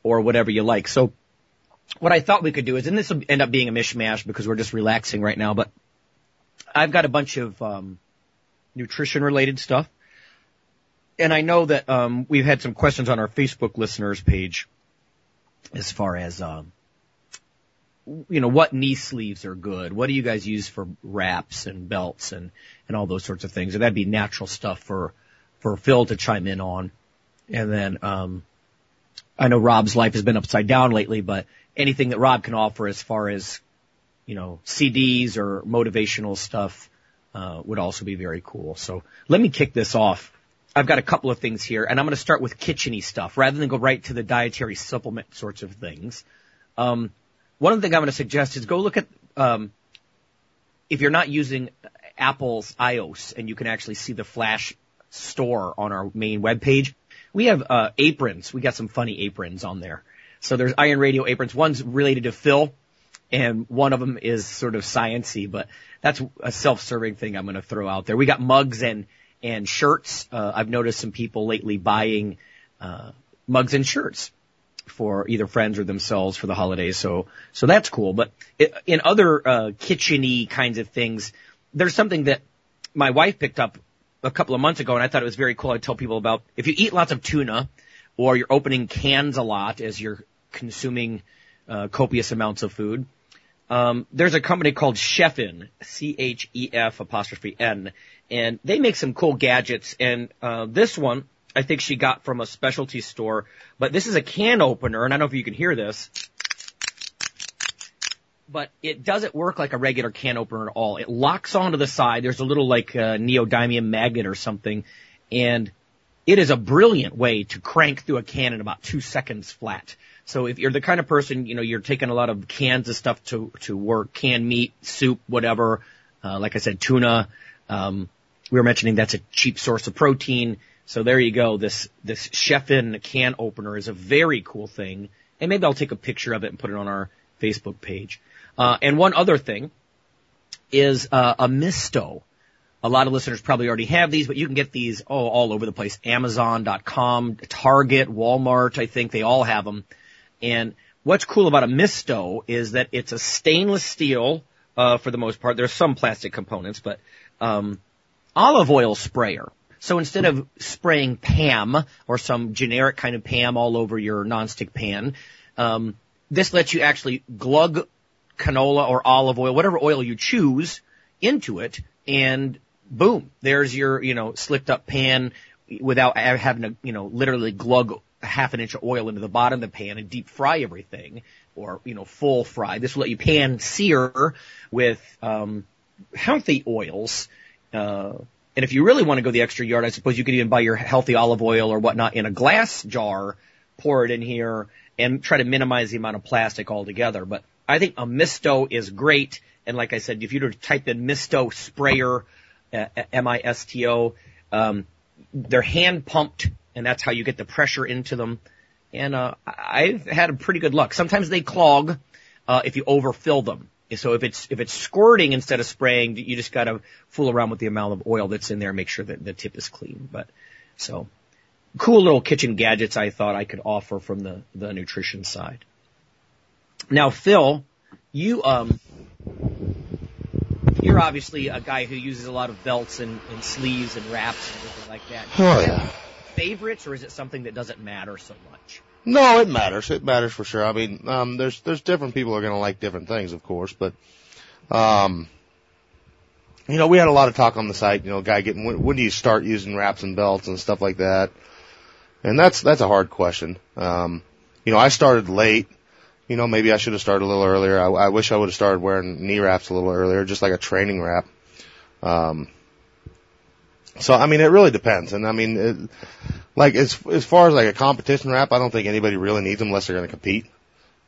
Speaker 1: or whatever you like. So what I thought we could do is, and this will end up being a mishmash because we're just relaxing right now, but I've got a bunch of um, nutrition related stuff. And I know that um, we've had some questions on our Facebook listeners page as far as, um, you know, what knee sleeves are good. What do you guys use for wraps and belts and, and all those sorts of things? And that'd be natural stuff for, for Phil to chime in on. And then, um, I know Rob's life has been upside down lately, but anything that Rob can offer as far as, you know, CDs or motivational stuff, uh, would also be very cool. So let me kick this off. I've got a couple of things here and I'm going to start with kitcheny stuff rather than go right to the dietary supplement sorts of things. Um, one of the things I'm going to suggest is go look at, um, if you're not using Apple's iOS and you can actually see the flash store on our main webpage, we have, uh, aprons. We got some funny aprons on there. So there's Iron Radio aprons. One's related to Phil, and one of them is sort of sciency, but that's a self-serving thing I'm going to throw out there. We got mugs and and shirts. Uh, I've noticed some people lately buying uh, mugs and shirts for either friends or themselves for the holidays. So so that's cool. But in other uh, kitcheny kinds of things, there's something that my wife picked up a couple of months ago, and I thought it was very cool. I tell people about if you eat lots of tuna, or you're opening cans a lot as you're consuming uh, copious amounts of food. Um, there's a company called Chef'n, C-H-E-F apostrophe N, and they make some cool gadgets. And uh, this one, I think she got from a specialty store, but this is a can opener, and I don't know if you can hear this. But it doesn't work like a regular can opener at all. It locks onto the side. There's a little like uh, neodymium magnet or something, and it is a brilliant way to crank through a can in about two seconds flat. So if you're the kind of person, you know, you're taking a lot of cans of stuff to, to work, canned meat, soup, whatever, uh, like I said, tuna, um, we were mentioning that's a cheap source of protein. So there you go. This, this Chef'n can opener is a very cool thing. and maybe I'll take a picture of it and put it on our Facebook page. Uh, and one other thing is uh, a misto. A lot of listeners probably already have these, but you can get these oh, all over the place. Amazon.com, Target, Walmart, I think they all have them. And what's cool about a misto is that it's a stainless steel uh, for the most part. There's some plastic components, but um, olive oil sprayer. So instead of spraying Pam or some generic kind of Pam all over your nonstick pan, um, this lets you actually glug canola or olive oil, whatever oil you choose, into it, and boom, there's your you know slicked up pan without having to you know literally glug half an inch of oil into the bottom of the pan and deep fry everything, or you know full fry. This will let you pan sear with um, healthy oils. Uh, and if you really want to go the extra yard, I suppose you could even buy your healthy olive oil or whatnot in a glass jar, pour it in here, and try to minimize the amount of plastic altogether. But I think a Misto is great. And like I said, if you were to type in Misto sprayer, uh, M-I-S-T-O, um, they're hand pumped, and that's how you get the pressure into them. And uh, I've had a pretty good luck. Sometimes they clog uh, if you overfill them. So if it's if it's squirting instead of spraying, you just got to fool around with the amount of oil that's in there, and make sure that the tip is clean. But so cool little kitchen gadgets I thought I could offer from the the nutrition side. Now, Phil, you um, you're obviously a guy who uses a lot of belts and, and sleeves and wraps and everything like that.
Speaker 3: Oh yeah.
Speaker 1: Favorites, or is it something that doesn't matter so much?
Speaker 3: No, it matters. It matters for sure. I mean, um, there's there's different people who are going to like different things, of course, but um, you know, we had a lot of talk on the site. You know, guy getting when, when do you start using wraps and belts and stuff like that, and that's that's a hard question. Um, you know, I started late. You know, maybe I should have started a little earlier. I, I wish I would have started wearing knee wraps a little earlier, just like a training wrap. Um, so I mean, it really depends, and I mean, it, like as as far as like a competition wrap, I don't think anybody really needs them unless they're going to compete.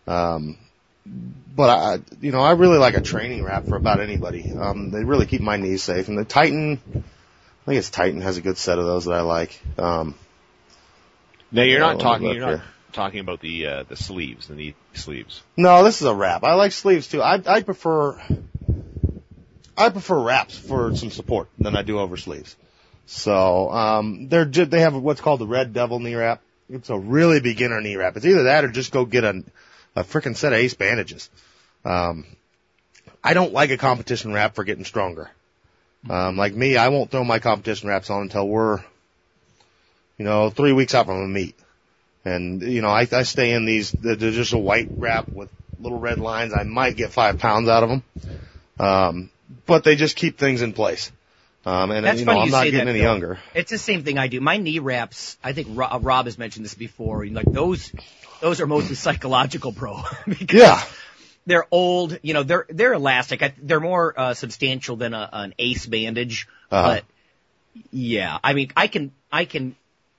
Speaker 3: Um, but I, you know, I really like a training wrap for about anybody. Um, they really keep my knees safe, and the Titan, I think it's Titan has a good set of those that I like. Um,
Speaker 2: No, you're not talking. You're not
Speaker 3: here.
Speaker 2: Talking about the uh, the sleeves, the knee sleeves.
Speaker 3: No, this is a wrap. I like sleeves too. I I prefer I prefer wraps for some support than I do over sleeves. So um, they're ju- they have what's called the Red Devil knee wrap. It's a really beginner knee wrap. It's either that or just go get a a freaking set of Ace bandages. Um, I don't like a competition wrap for getting stronger. Um, like me, I won't throw my competition wraps on until we're, you know, three weeks out from a meet. And, you know, I, I stay in these, they're just a white wrap with little red lines. I might get five pounds out of them. Um, but they just keep things in place. Um, and,
Speaker 1: That's
Speaker 3: you know,
Speaker 1: funny
Speaker 3: I'm
Speaker 1: you
Speaker 3: not
Speaker 1: say
Speaker 3: getting
Speaker 1: that,
Speaker 3: any
Speaker 1: Phil.
Speaker 3: younger.
Speaker 1: It's the same thing I do. My knee wraps, I think Rob, Rob has mentioned this before. Like those, those are mostly psychological, bro. [LAUGHS] because
Speaker 3: Yeah.
Speaker 1: they're old. You know, they're they're elastic. I, they're more uh, substantial than a, an ace bandage.
Speaker 3: Uh-huh.
Speaker 1: But yeah, I mean, I can I can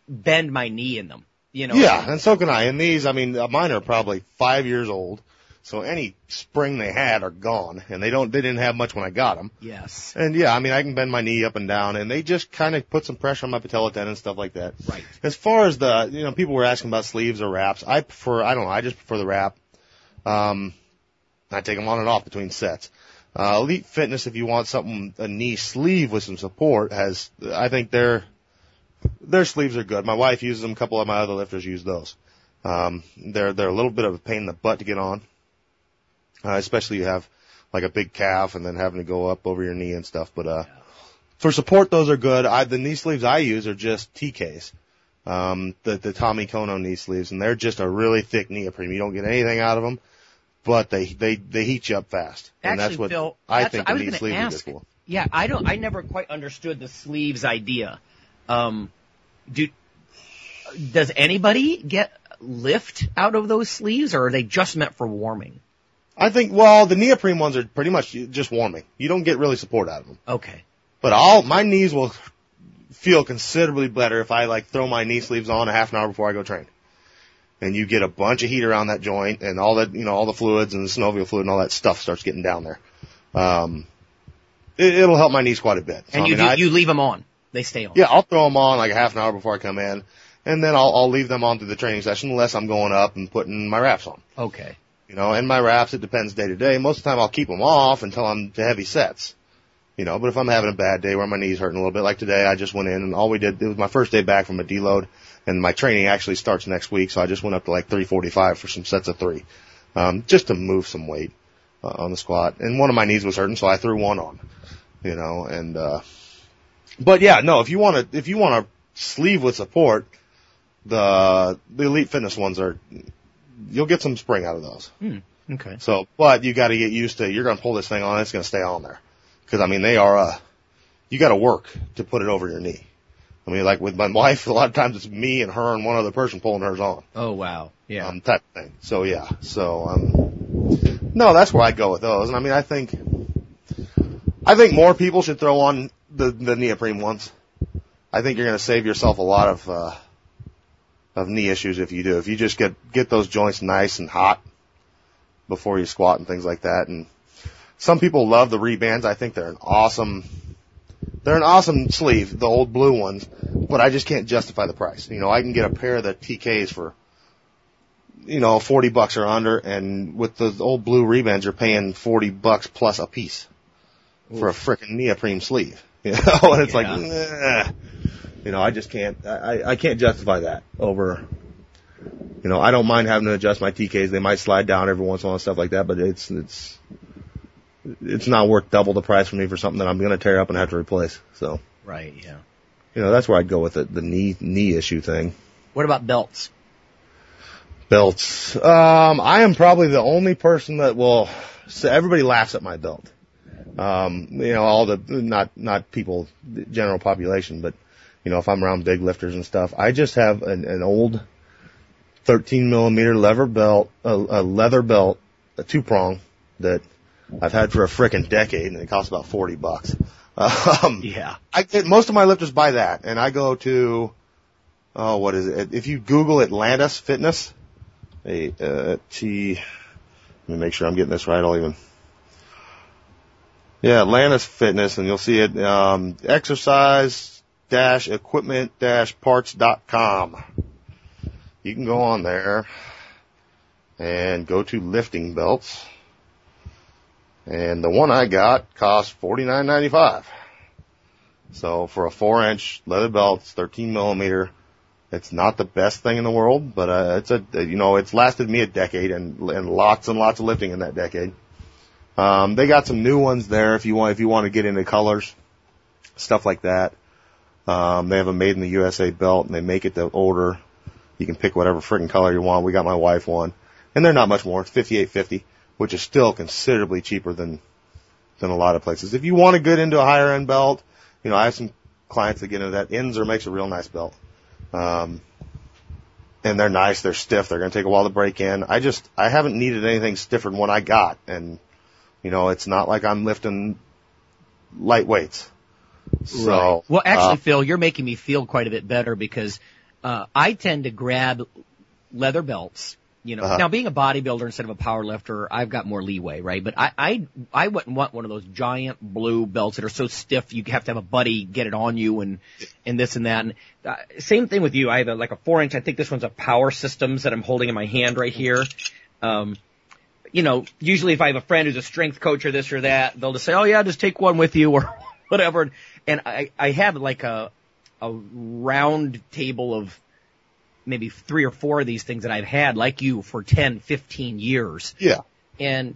Speaker 1: bend my knee in them. You know.
Speaker 3: Yeah, and so can I. And these, I mean, uh, mine are probably five years old. So any spring they had are gone, and they don't, they didn't have much when I got them.
Speaker 1: Yes.
Speaker 3: And yeah, I mean, I can bend my knee up and down, and they just kind of put some pressure on my patella tendon and stuff like that.
Speaker 1: Right.
Speaker 3: As far as the, you know, people were asking about sleeves or wraps. I prefer, I don't know, I just prefer the wrap. Um, I take them on and off between sets. Uh, Elite Fitness, if you want something, a knee sleeve with some support, has, I think their, their sleeves are good. My wife uses them. A couple of my other lifters use those. Um, they're, they're a little bit of a pain in the butt to get on. Uh, especially you have like a big calf and then having to go up over your knee and stuff. But, uh, for support, those are good. I, the knee sleeves I use are just TKs. Um, the, the Tommy Kono knee sleeves and they're just a really thick neoprene. You don't get anything out of them, but they, they, they heat you up fast. And
Speaker 1: Actually,
Speaker 3: that's what
Speaker 1: Phil,
Speaker 3: I
Speaker 1: that's
Speaker 3: think
Speaker 1: what I
Speaker 3: the
Speaker 1: was
Speaker 3: knee
Speaker 1: gonna
Speaker 3: are good
Speaker 1: ask.
Speaker 3: for.
Speaker 1: Yeah, I don't. I never quite understood the sleeves idea. Um, do does anybody get lift out of those sleeves, or are they just meant for warming?
Speaker 3: I think, well, the neoprene ones are pretty much just warming. You don't get really support out of them.
Speaker 1: Okay.
Speaker 3: But all my knees will feel considerably better if I like throw my knee sleeves on a half an hour before I go train. And you get a bunch of heat around that joint and all that, you know, all the fluids and the synovial fluid and all that stuff starts getting down there. Um, it, it'll help my knees quite a bit. So,
Speaker 1: And
Speaker 3: I
Speaker 1: you
Speaker 3: mean,
Speaker 1: do,
Speaker 3: I-
Speaker 1: you leave them on; they stay on.
Speaker 3: yeah, I'll throw them on like a half an hour before I come in. and then I'll, I'll leave them on through the training session unless I'm going up and putting my wraps on.
Speaker 1: Okay.
Speaker 3: You know, and my wraps, it depends day to day. Most of the time I'll keep them off until I'm to heavy sets. You know, but if I'm having a bad day where my knee's hurting a little bit, like today, I just went in and all we did, it was my first day back from a deload and my training actually starts next week, so I just went up to like 345 for some sets of three, um, just to move some weight uh, on the squat. And one of my knees was hurting, so I threw one on, you know, and, uh, but yeah, no, if you want to, if you want to sleeve with support, the, the elite fitness ones are, you'll get some spring out of those.
Speaker 1: Okay.
Speaker 3: So, but you got to get used to. You're going to pull this thing on. It's going to stay on there, because I mean they are. Uh, you got to work to put it over your knee. I mean, like with my [LAUGHS] wife, a lot of times it's me and her and one other person pulling hers on,
Speaker 1: Oh wow. Yeah.
Speaker 3: um, type thing. So yeah. So um, no, that's where I go with those. And I mean, I think, I think more people should throw on the the neoprene ones. I think you're going to save yourself a lot of uh, of knee issues if you do. If you just get get those joints nice and hot before you squat and things like that. And some people love the Rehbands. I think they're an awesome they're an awesome sleeve, the old blue ones, but I just can't justify the price. You know, I can get a pair of the TKs for you know, 40 bucks or under and with the old blue Rehbands you're paying 40 bucks plus a piece for a frickin' neoprene sleeve. [LAUGHS] You know, and it's like, nah. you know, I just can't, I, I can't justify that over, you know, I don't mind having to adjust my TKs. They might slide down every once in a while and stuff like that, but it's, it's, it's not worth double the price for me for something that I'm going to tear up and have to replace. So,
Speaker 1: Right. Yeah.
Speaker 3: you know, that's where I'd go with it, the knee, knee issue thing.
Speaker 1: What about belts?
Speaker 3: Belts. Um, I am probably the only person that will, so everybody laughs at my belt. Um, you know, all the, not, not people, general population, but, you know, if I'm around big lifters and stuff, I just have an, an old 13 millimeter leather belt, a, a leather belt, a two prong that I've had for a frickin' decade and it costs about 40 bucks. [LAUGHS] Um,
Speaker 1: Yeah.
Speaker 3: I get, most of my lifters buy that, and I go to, oh, what is it? If you Google Atlantis Fitness, a uh, T, let me make sure I'm getting this right. I'll even, yeah, Atlantis Fitness, and you'll see it. Um, exercise equipment parts dot com. You can go on there and go to lifting belts. And the one I got cost forty nine ninety five. So for a four inch leather belt, it's 13 millimeter. It's not the best thing in the world, but uh, it's a you know it's lasted me a decade and and lots and lots of lifting in that decade. Um, they got some new ones there if you want if you want to get into colors, stuff like that. Um, they have a made in the USA belt and they make it to order. You can pick whatever freaking color you want. We got my wife one, and they're not much more. It's 58.50, which is still considerably cheaper than than a lot of places. If you want to get into a higher end belt, you know I have some clients that get into that. Inzer makes a real nice belt. Um, and they're nice, they're stiff, they're to take a while to break in. I just, I haven't needed anything stiffer than what I got. And, you know, it's not like I'm lifting light weights. So,
Speaker 1: Well, actually,
Speaker 3: uh,
Speaker 1: Phil, you're making me feel quite a bit better because uh, I tend to grab leather belts. You know,
Speaker 3: Uh-huh.
Speaker 1: now being a bodybuilder instead of a power lifter, I've got more leeway, right? But I, I, I wouldn't want one of those giant blue belts that are so stiff you have to have a buddy get it on you and, and this and that. And uh, same thing with you. I have a, like a four inch. I think this one's a Power Systems that I'm holding in my hand right here. Um, you know, usually if I have a friend who's a strength coach or this or that, they'll just say, "Oh yeah, just take one with you" [LAUGHS] or whatever. And I, I have like a, a round table of maybe three or four of these things that I've had, like you, for 10, 15 years.
Speaker 3: yeah.
Speaker 1: And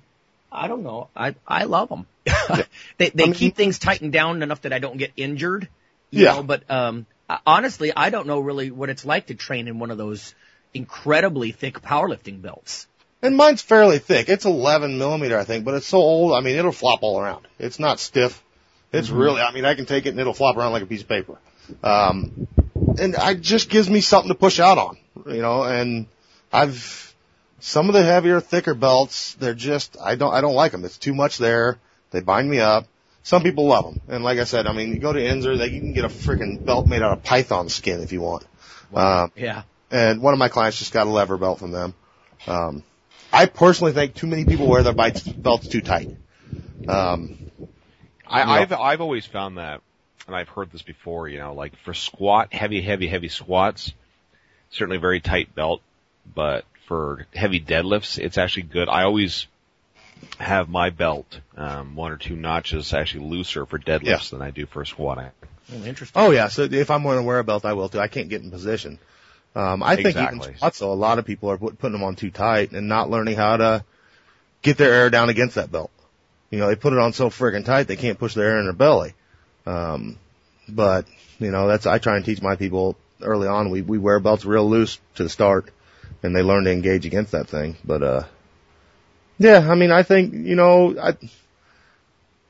Speaker 1: I don't know, I, I love them. [LAUGHS] they, they
Speaker 3: I mean-
Speaker 1: keep things tightened down enough that I don't get injured. You
Speaker 3: Yeah.
Speaker 1: know, but, um, honestly, I don't know really what it's like to train in one of those incredibly thick powerlifting belts.
Speaker 3: And mine's fairly thick. It's 11 millimeter, I think, but it's so old. I mean, it'll flop all around. It's not stiff. It's really, I mean, I can take it and it'll flop around like a piece of paper. Um, and it just gives me something to push out on, you know, and I've, some of the heavier, thicker belts, they're just, I don't, I don't like them. It's too much there. They bind me up. Some people love them. And like I said, I mean, you go to Inzer, they, you can get a freaking belt made out of python skin if you want. Um,
Speaker 1: Yeah.
Speaker 3: and one of my clients just got a lever belt from them. Um, I personally think too many people wear their bite- belts too tight. Um,
Speaker 2: I,
Speaker 3: Yeah.
Speaker 2: I've I've always found that, and I've heard this before. You know, like for squat, heavy, heavy, heavy squats, certainly a very tight belt, but for heavy deadlifts, it's actually good. I always have my belt um, one or two notches actually looser for deadlifts
Speaker 3: Yeah.
Speaker 2: than I do for squatting.
Speaker 1: Oh, interesting.
Speaker 3: Oh yeah, so if I'm going to wear a belt, I will too. I can't get in position. Um, I think even though, a lot of people are putting them on too tight and not learning how to get their air down against that belt. You know, they put it on so friggin' tight they can't push their air in their belly. Um, but you know, that's I try and teach my people early on. We we wear belts real loose to the start, and they learn to engage against that thing. But uh, yeah, I mean, I think you know, I,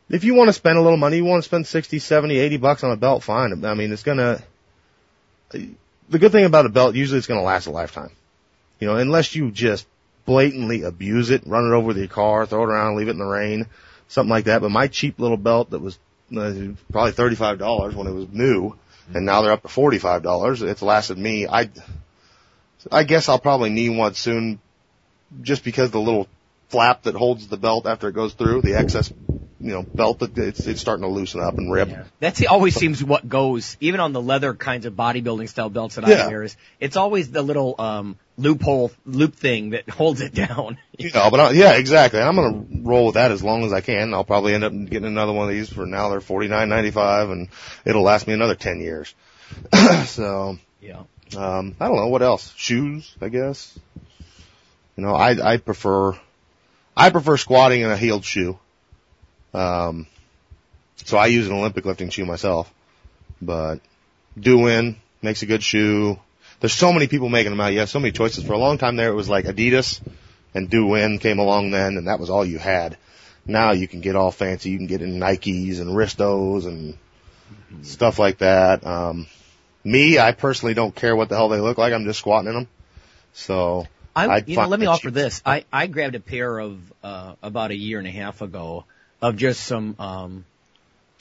Speaker 3: if you want to spend a little money, you want to spend 60, 70, 80 bucks on a belt, fine. I mean, it's gonna, the good thing about a belt, usually it's gonna last a lifetime. You know, unless you just blatantly abuse it, run it over with your car, throw it around, leave it in the rain, something like that. But my cheap little belt that was uh, probably $35 when it was new, and now they're up to $45, it's lasted me, I, I guess I'll probably need one soon, just because the little flap that holds the belt after it goes through, the excess, you know, belt that it's, it's starting to loosen up and rip.
Speaker 1: That's always seems what goes, even on the leather kinds of bodybuilding style belts that I
Speaker 3: Yeah.
Speaker 1: wear. Is it's always the little um loophole loop thing that [LAUGHS] holds it down. [LAUGHS]
Speaker 3: You know, but I, yeah, exactly. I'm gonna roll with that as long as I can. I'll probably end up getting another one of these for now. They're forty nine ninety five, and it'll last me another ten years. [CLEARS THROAT] so,
Speaker 1: Yeah.
Speaker 3: um, I don't know what else. Shoes, I guess. You know, I I prefer I prefer squatting in a heeled shoe. Um, so I use an Olympic lifting shoe myself, but Do-Win makes a good shoe. There's so many people making them out. You have so many choices. For a long time there, it was like Adidas and Do-Win came along then, and that was all you had. Now you can get all fancy. You can get in Nikes and Ristos and stuff like that. Um, me, I personally don't care what the hell they look like. I'm just squatting in them. So
Speaker 1: I,
Speaker 3: I'd
Speaker 1: you know, let me offer
Speaker 3: cheapest-
Speaker 1: this. I, I grabbed a pair of, uh, about a year and a half ago of just some, um,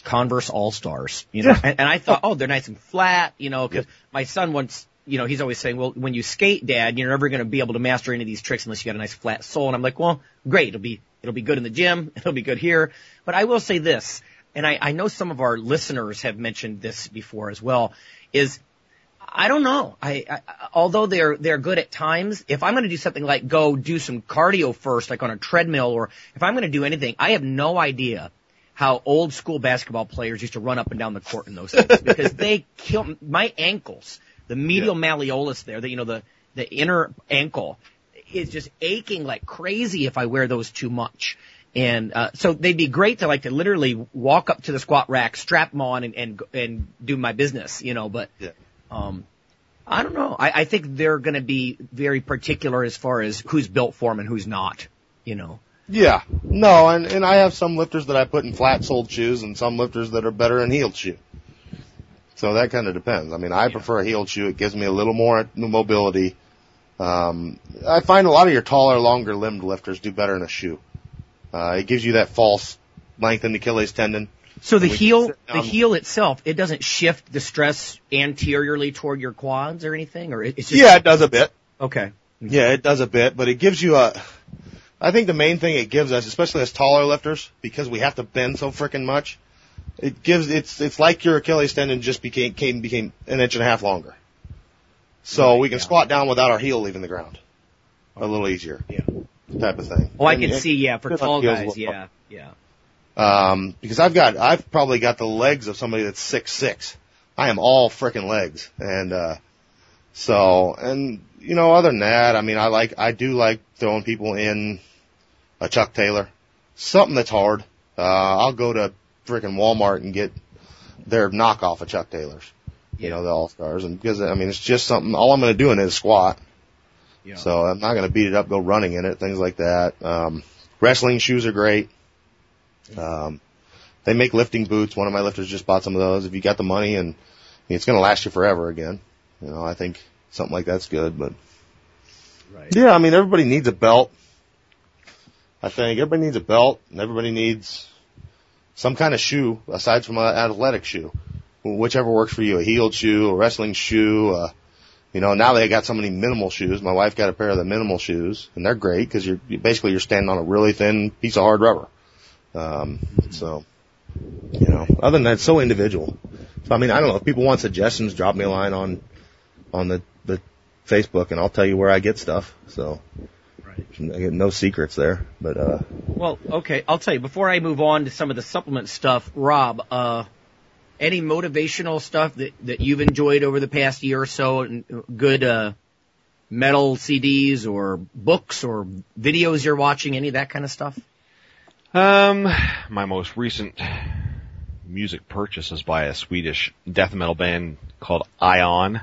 Speaker 1: Converse All-Stars, you know,
Speaker 3: Yeah.
Speaker 1: and, and I thought, oh, they're nice and flat, you know, cause my son once, you know, he's always saying, well, when you skate, dad, you're never going to be able to master any of these tricks unless you got a nice flat sole. And I'm like, well, great. It'll be, it'll be good in the gym. [LAUGHS] It'll be good here. But I will say this, and I, I know some of our listeners have mentioned this before as well, is I don't know. I, I although they're they're good at times, if I'm going to do something like go do some cardio first, like on a treadmill, or if I'm going to do anything, I have no idea how old school basketball players used to run up and down the court in those things because they kill my ankles, the medial malleolus there, the you know the the inner ankle is just aching like crazy if I wear those too much. And uh, so they'd be great to like to literally walk up to the squat rack, strap them on, and and and do my business, you know. But
Speaker 3: Yeah.
Speaker 1: Um, I don't know. I, I think they're going to be very particular as far as who's built for them and who's not. You know.
Speaker 3: Yeah. No, and, and I have some lifters that I put in flat soled shoes and some lifters that are better in heeled shoe. So that kind of depends. I mean, I prefer a heeled shoe. It gives me a little more mobility. Um, I find a lot of your taller, longer limbed lifters do better in a shoe. Uh, it gives you that false lengthened Achilles tendon.
Speaker 1: So the heel, the
Speaker 3: um,
Speaker 1: heel itself, it doesn't shift the stress anteriorly toward your quads or anything, or it- it's just
Speaker 3: Yeah, it does a bit.
Speaker 1: okay.
Speaker 3: Yeah, it does a bit, but it gives you a. I think the main thing it gives us, especially as taller lifters, because we have to bend so freaking much, it gives it's it's like your Achilles tendon just became came became an inch and a half longer. So we can squat down without our heel leaving the ground, a little easier.
Speaker 1: Yeah.
Speaker 3: Type of thing.
Speaker 1: Oh, I
Speaker 3: And-
Speaker 1: can see. Yeah, for tall guys. Yeah, yeah.
Speaker 3: Um, because I've got, I've probably got the legs of somebody that's six six. I am all frickin' legs, and uh, so and you know, other than that, I mean, I like, I do like throwing people in a Chuck Taylor, something that's hard. Uh, I'll go to frickin' Walmart and get their knockoff of Chuck Taylors, you know, the All Stars, and because I mean, it's just something. All I'm going to do in it is squat.
Speaker 1: Yeah.
Speaker 3: So I'm not going to beat it up, go running in it, things like that. Um, wrestling shoes are great. Um, they make lifting boots. One of my lifters just bought some of those. If you got the money and it's going to last you forever again, you know, I think something like that's good, but
Speaker 1: Right.
Speaker 3: yeah, I mean, everybody needs a belt. I think everybody needs a belt and everybody needs some kind of shoe aside from an athletic shoe, whichever works for you, a heeled shoe, a wrestling shoe, uh, you know, now they got so many minimal shoes. My wife got a pair of the minimal shoes and they're great because you're basically you're standing on a really thin piece of hard rubber. Um, so, you know, other than that, it's so individual. So, I mean, I don't know if people want suggestions, drop me a line on, on the, the Facebook, and I'll tell you where I get stuff. So
Speaker 1: Right.
Speaker 3: I get no secrets there. But uh,
Speaker 1: Well, okay, I'll tell you, before I move on to some of the supplement stuff, Rob, uh, any motivational stuff that, that you've enjoyed over the past year or so, and good, uh, metal CDs or books or videos you're watching, any of that kind of stuff?
Speaker 2: Um, my most recent music purchase is by a Swedish death metal band called Aeon,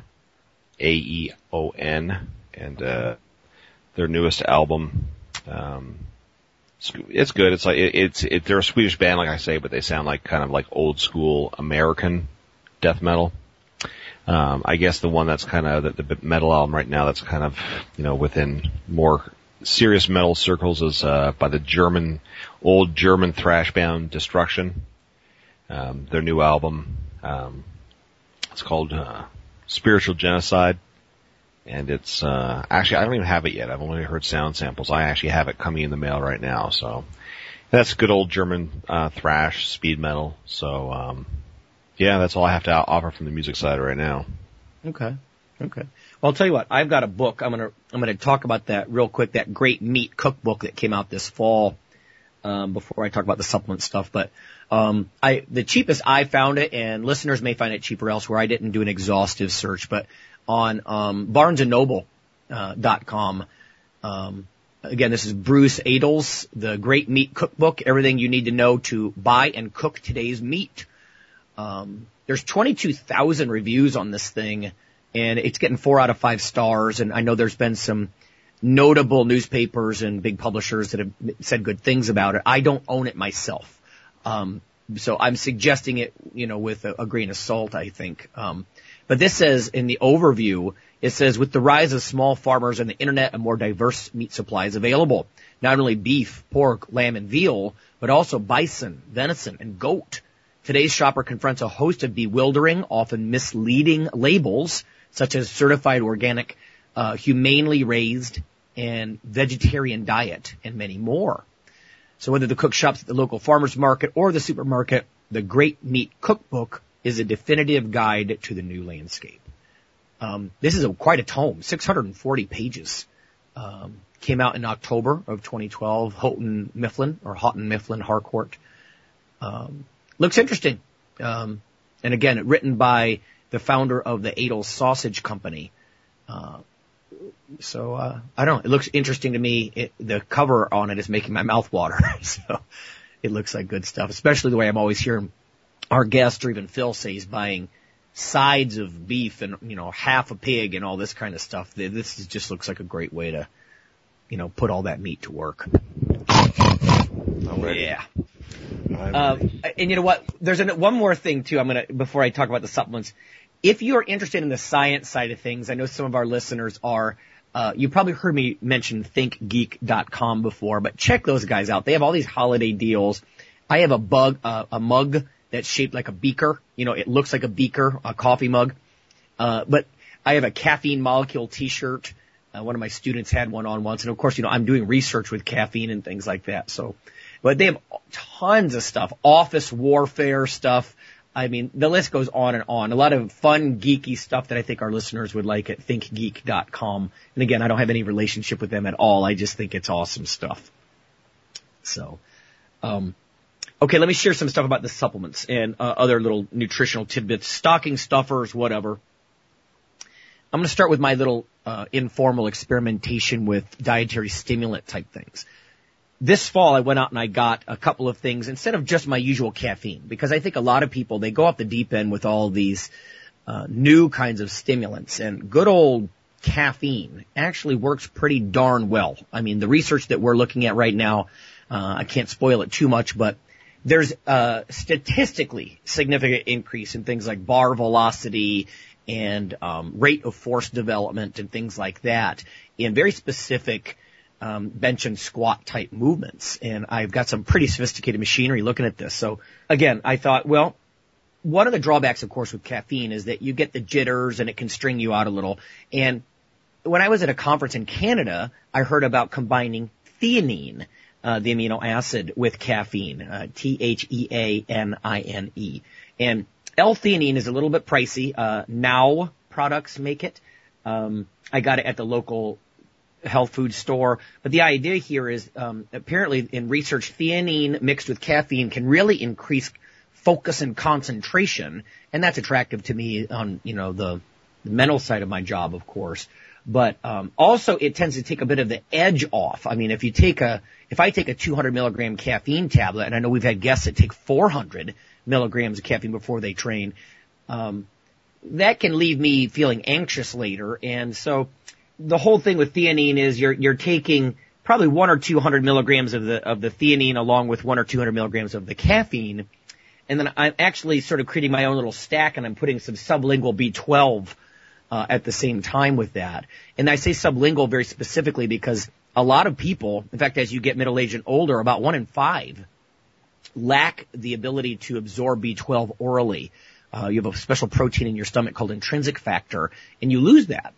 Speaker 2: A-E-O-N, and uh, their newest album. Um, it's, good. It's like it, it's it, they're a Swedish band, like I say, but they sound like kind of like old school American death metal. Um, I guess the one that's kind of the, the metal album right now that's kind of you know within more serious metal circles is uh, by the German old German thrash band Destruction. Um, their new album, um, it's called uh, Spiritual Genocide, and it's uh, actually I don't even have it yet. I've only heard sound samples. I actually have it coming in the mail right now, so that's good old German uh, thrash speed metal. So um, yeah, that's all I have to offer from the music side right now.
Speaker 1: Okay. Okay. Well, I'll tell you what. I've got a book. I'm gonna I'm gonna talk about that real quick. That great meat cookbook that came out this fall. Um, before I talk about the supplement stuff, but um, I the cheapest I found it, and listeners may find it cheaper elsewhere. I didn't do an exhaustive search, but on um, BarnesandNoble uh, dot com. Um, again, this is Bruce Aidells' The Great Meat Cookbook. Everything you need to know to buy and cook today's meat. Um, there's 22,000 reviews on this thing, and it's getting four out of five stars. And I know there's been some notable newspapers and big publishers that have said good things about it. I don't own it myself. Um, so I'm suggesting it, you know, with a, a grain of salt, I think. Um, but this says in the overview, it says with the rise of small farmers and the internet, a more diverse meat supply is available. Not only beef, pork, lamb, and veal, but also bison, venison, and goat. Today's shopper confronts a host of bewildering, often misleading labels, such as certified organic, uh, humanely raised, and vegetarian diet, and many more. So whether the cook shops at the local farmer's market or the supermarket, the Great Meat Cookbook is a definitive guide to the new landscape. Um, this is a, quite a tome, 640 pages. Um, came out in October of 2012. Houghton Mifflin or Houghton Mifflin Harcourt. Um, looks interesting. Um, and again, written by the founder of the Aidells Sausage Company. Uh, so uh, I don't know. It looks interesting to me. It, the cover on it is making my mouth water. [LAUGHS] so it looks like good stuff, especially the way I'm always hearing our guest or even Phil say he's buying sides of beef and you know half a pig and all this kind of stuff. This is, just looks like a great way to you know put all that meat to work. Yeah.
Speaker 3: Ready.
Speaker 1: and you know what? There's an, one more thing too. I'm gonna before I talk about the supplements. If you are interested in the science side of things, I know some of our listeners are. Uh, you probably heard me mention ThinkGeek.com before, but check those guys out. They have all these holiday deals. I have a bug, uh, a mug that's shaped like a beaker. You know, it looks like a beaker, a coffee mug. Uh, but I have a caffeine molecule T-shirt. Uh, one of my students had one on once, and of course, you know, I'm doing research with caffeine and things like that. So, but they have tons of stuff, office warfare stuff. I mean, the list goes on and on. A lot of fun, geeky stuff that I think our listeners would like at thinkgeek.com. And again, I don't have any relationship with them at all. I just think it's awesome stuff. So, um, okay, let me share some stuff about the supplements and uh, other little nutritional tidbits, stocking stuffers, whatever. I'm going to start with my little uh, informal experimentation with dietary stimulant type things. This fall, I went out and I got a couple of things instead of just my usual caffeine, because I think a lot of people they go off the deep end with all these uh, new kinds of stimulants, and good old caffeine actually works pretty darn well. I mean, the research that we're looking at right now, uh, I can't spoil it too much, but there's a statistically significant increase in things like bar velocity and um, rate of force development and things like that in very specific um, bench and squat type movements. And I've got some pretty sophisticated machinery looking at this. So again, I thought, well, one of the drawbacks, of course, with caffeine is that you get the jitters and it can string you out a little. And when I was at a conference in Canada, I heard about combining theanine, uh, the amino acid, with caffeine, uh, T-H-E-A-N-I-N-E. And L-theanine is a little bit pricey. Uh, now products make it. Um, I got it at the local health food store. But the idea here is um, apparently in research, theanine mixed with caffeine can really increase focus and concentration, and that's attractive to me on you know the, the mental side of my job, of course. But um, also, it tends to take a bit of the edge off. I mean, if you take a, if I take a 200 milligram caffeine tablet, and I know we've had guests that take 400 milligrams of caffeine before they train, um, that can leave me feeling anxious later. And so, the whole thing with theanine is you're you're taking probably one or two hundred milligrams of the of the theanine along with one or two hundred milligrams of the caffeine, and then I'm actually sort of creating my own little stack, and I'm putting some sublingual B12 uh, at the same time with that. And I say sublingual very specifically because a lot of people, in fact, as you get middle aged and older, about one in five lack the ability to absorb B12 orally. Uh, you have a special protein in your stomach called intrinsic factor, and you lose that.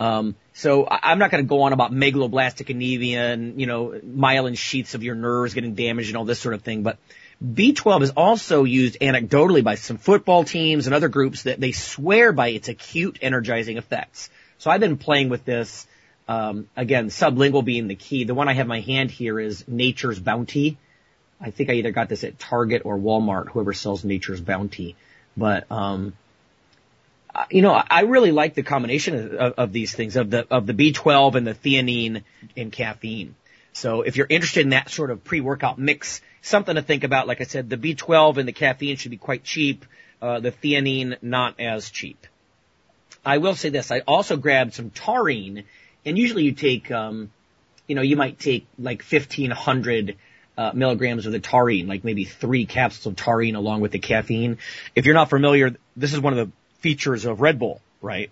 Speaker 1: Um, so I- I'm not going to go on about megaloblastic anemia and you know myelin sheaths of your nerves getting damaged and all this sort of thing, but B12 is also used anecdotally by some football teams and other groups that they swear by its acute energizing effects. So I've been playing with this. Um, again, sublingual being the key. The one I have my hand here is Nature's Bounty. I think I either got this at Target or Walmart, whoever sells Nature's Bounty. But um, you know, I really like the combination of, of, of these things of the of the B12 and the theanine and caffeine. So if you're interested in that sort of pre-workout mix, something to think about. Like I said, the B12 and the caffeine should be quite cheap. Uh, the theanine not as cheap. I will say this: I also grabbed some taurine, and usually you take, um, you know, you might take like 1500 uh, milligrams of the taurine, like maybe three capsules of taurine along with the caffeine. If you're not familiar, this is one of the features of Red Bull, right?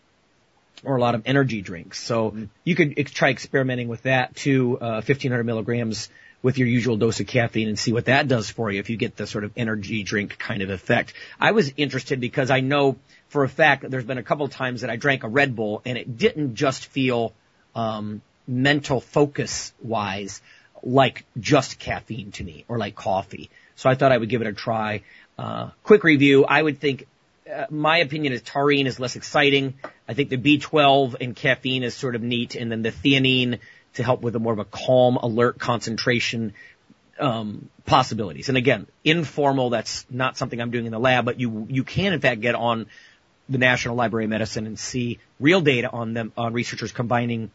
Speaker 1: Or a lot of energy drinks. So you could ex- try experimenting with that too, uh, 1500 milligrams with your usual dose of caffeine and see what that does for you if you get the sort of energy drink kind of effect. I was interested because I know for a fact that there's been a couple of times that I drank a Red Bull and it didn't just feel, um, mental focus wise like just caffeine to me or like coffee. So I thought I would give it a try. Uh, quick review. I would think uh, my opinion is taurine is less exciting. I think the B12 and caffeine is sort of neat, and then the theanine to help with a more of a calm, alert concentration um, possibilities. And again, informal. That's not something I'm doing in the lab, but you you can in fact get on the National Library of Medicine and see real data on them on researchers combining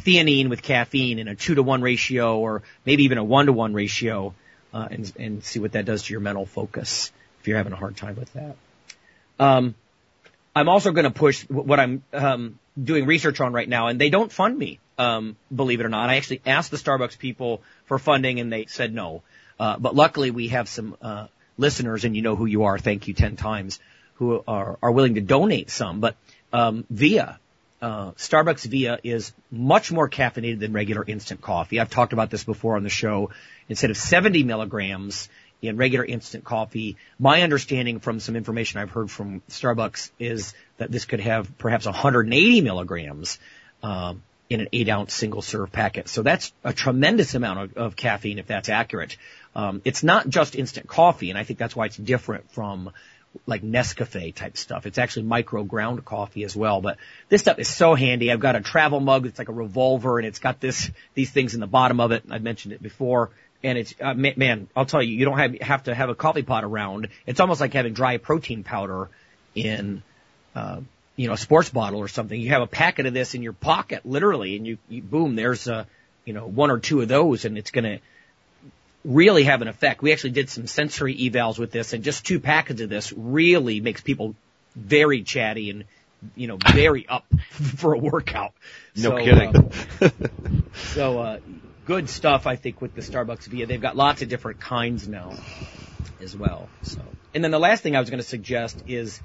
Speaker 1: theanine with caffeine in a two to one ratio, or maybe even a one to one ratio, uh, and and see what that does to your mental focus if you're having a hard time with that. Um, I'm also going to push what I'm um, doing research on right now, and they don't fund me, um, believe it or not. I actually asked the Starbucks people for funding, and they said no. Uh, but luckily, we have some uh, listeners, and you know who you are. Thank you ten times, who are are willing to donate some. But um, Via, uh, Starbucks Via is much more caffeinated than regular instant coffee. I've talked about this before on the show. Instead of 70 milligrams in regular instant coffee, my understanding from some information I've heard from Starbucks is that this could have perhaps 180 milligrams um, in an eight ounce single serve packet. So that's a tremendous amount of, of caffeine if that's accurate. Um, it's not just instant coffee, and I think that's why it's different from like Nescafe type stuff. It's actually micro ground coffee as well. But this stuff is so handy. I've got a travel mug. It's like a revolver and it's got this, these things in the bottom of it. I've mentioned it before. And it's, uh, ma- man, I'll tell you, you don't have, have to have a coffee pot around. It's almost like having dry protein powder in, uh, you know, a sports bottle or something. You have a packet of this in your pocket, literally, and you, you boom, there's a, you know, one or two of those and it's gonna, really have an effect. We actually did some sensory evals with this and just two packets of this really makes people very chatty and, you know, very up [LAUGHS] for a workout.
Speaker 2: No
Speaker 1: So,
Speaker 2: kidding.
Speaker 1: uh, so, uh, good stuff, I think, with the Starbucks Via. They've got lots of different kinds now as well. So, and then the last thing I was going to suggest is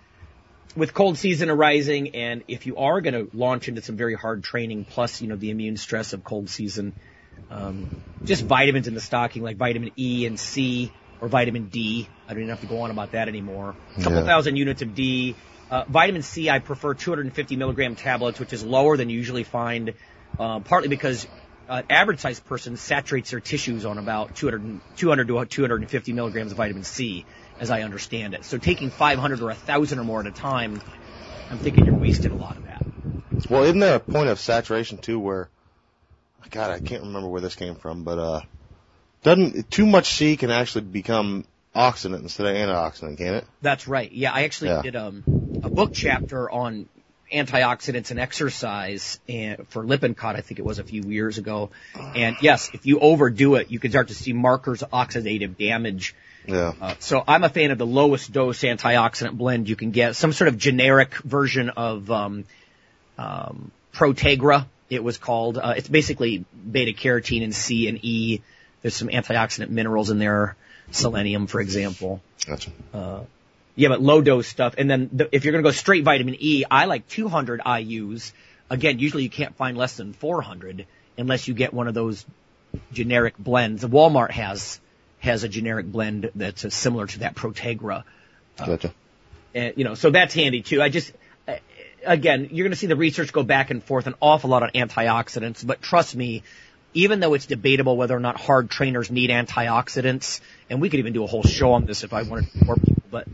Speaker 1: with cold season arising and if you are going to launch into some very hard training plus, you know, the immune stress of cold season, um, just vitamins in the stocking like vitamin E and C or vitamin D. I don't even have to go on about that anymore. A couple
Speaker 3: Yeah.
Speaker 1: thousand units of D. Uh, vitamin C, I prefer 250 milligram tablets, which is lower than you usually find, uh, partly because an average sized person saturates their tissues on about 200, 200 to 250 milligrams of vitamin C, as I understand it. So taking 500 or 1,000 or more at a time, I'm thinking you're wasting a lot of that.
Speaker 3: Well, isn't there a point of saturation too where, God, I can't remember where this came from, but uh, doesn't too much C can actually become oxidant instead of antioxidant, can it?
Speaker 1: That's right. Yeah, I actually
Speaker 3: Yeah.
Speaker 1: did um, a book chapter on antioxidants and exercise and for Lippincott, I think it was a few years ago. And yes, if you overdo it, you can start to see markers of oxidative damage.
Speaker 3: Yeah.
Speaker 1: Uh, so I'm a fan of the lowest dose antioxidant blend you can get, some sort of generic version of um, um, Protegra. It was called. Uh, it's basically beta carotene and C and E. There's some antioxidant minerals in there, selenium, for example.
Speaker 3: Gotcha.
Speaker 1: Yeah, but low dose stuff. And then the, if you're going to go straight vitamin E, I like 200 IUs. Again, usually you can't find less than 400 unless you get one of those generic blends. Walmart has has a generic blend that's uh, similar to that Protegra.
Speaker 3: Gotcha.
Speaker 1: And, you know, so that's handy too. I just, uh, again, you're going to see the research go back and forth an awful lot on antioxidants, but trust me, even though it's debatable whether or not hard trainers need antioxidants, and we could even do a whole show on this if I wanted more people, but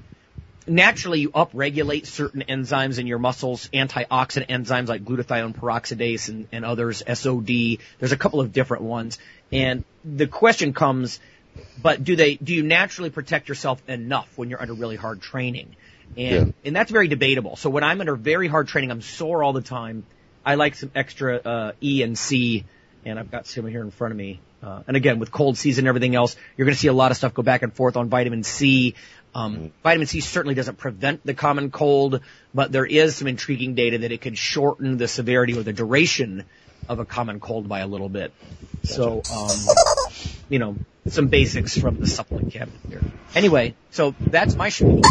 Speaker 1: naturally you upregulate certain enzymes in your muscles, antioxidant enzymes like glutathione peroxidase and, and others, SOD. There's a couple of different ones. And the question comes, but do they, do you naturally protect yourself enough when you're under really hard training? And,
Speaker 3: Yeah.
Speaker 1: and that's very debatable. So when I'm under very hard training, I'm sore all the time. I like some extra, uh, E and C, and I've got some here in front of me. Uh, and again, with cold season and everything else, you're going to see a lot of stuff go back and forth on vitamin C. Um, Vitamin C certainly doesn't prevent the common cold, but there is some intriguing data that it could shorten the severity or the duration of a common cold by a little bit. So, um, you know, some basics from the supplement cabinet here. Anyway, so that's my show.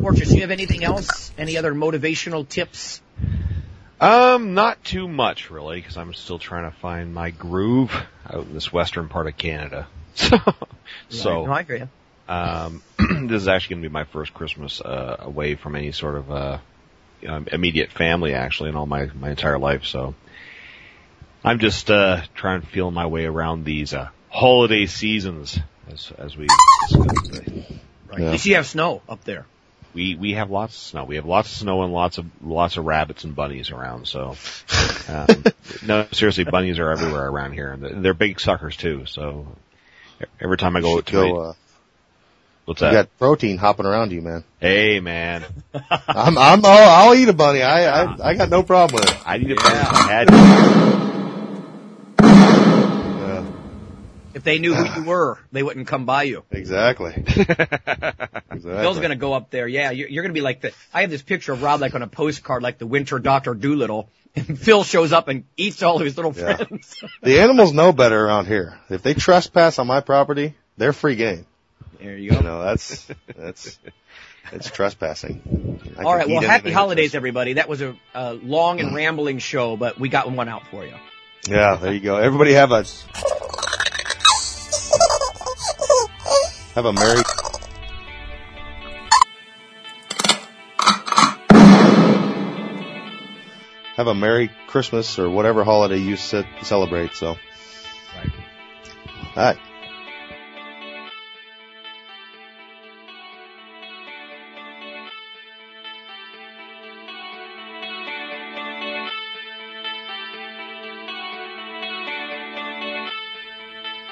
Speaker 1: Fortress, you have anything else? Any other motivational tips?
Speaker 2: Um, not too much really, because I'm still trying to find my groove out in this western part of Canada. So, [LAUGHS] so
Speaker 1: No, I you.
Speaker 2: um, [CLEARS THROAT] this is actually going to be my first Christmas uh, away from any sort of uh, um, immediate family, actually, in all my my entire life. So, I'm just uh, trying to feel my way around these uh, holiday seasons as as we.
Speaker 1: Right.
Speaker 3: Yeah.
Speaker 1: At least you have snow up there.
Speaker 2: we we have lots of snow. We have lots of snow and lots of lots of rabbits and bunnies around. So, um, [LAUGHS] no, seriously, bunnies are everywhere around here, and they're- big suckers too. So, every time I go to
Speaker 3: go,
Speaker 2: my-
Speaker 3: uh,
Speaker 2: what's
Speaker 3: you got protein hopping around you, man.
Speaker 2: hey man, [LAUGHS]
Speaker 3: I'm, I'm, I'll, I'll eat a bunny. I, I, I got no problem with it.
Speaker 2: I need a bunny. I had to.
Speaker 1: If they knew who you were, they wouldn't come by you.
Speaker 3: exactly. [LAUGHS] exactly.
Speaker 1: Bill's gonna go up there. Yeah, you're, you're gonna be like the. I have this picture of Rob like on a postcard, like the Winter Doctor Doolittle, and [LAUGHS] Phil shows up and eats all of his little
Speaker 3: Yeah.
Speaker 1: friends.
Speaker 3: The animals know better around here. If they trespass on my property, they're free game.
Speaker 1: There you go.
Speaker 3: You know, that's, that's, it's trespassing. I
Speaker 1: all right. Well, happy holidays, everybody. That was a, a long and rambling show, but we got one out for you.
Speaker 3: Yeah, there you go. Everybody have a, have a merry, have a merry Christmas or whatever holiday you ce- celebrate. So,
Speaker 1: Right.
Speaker 3: all right.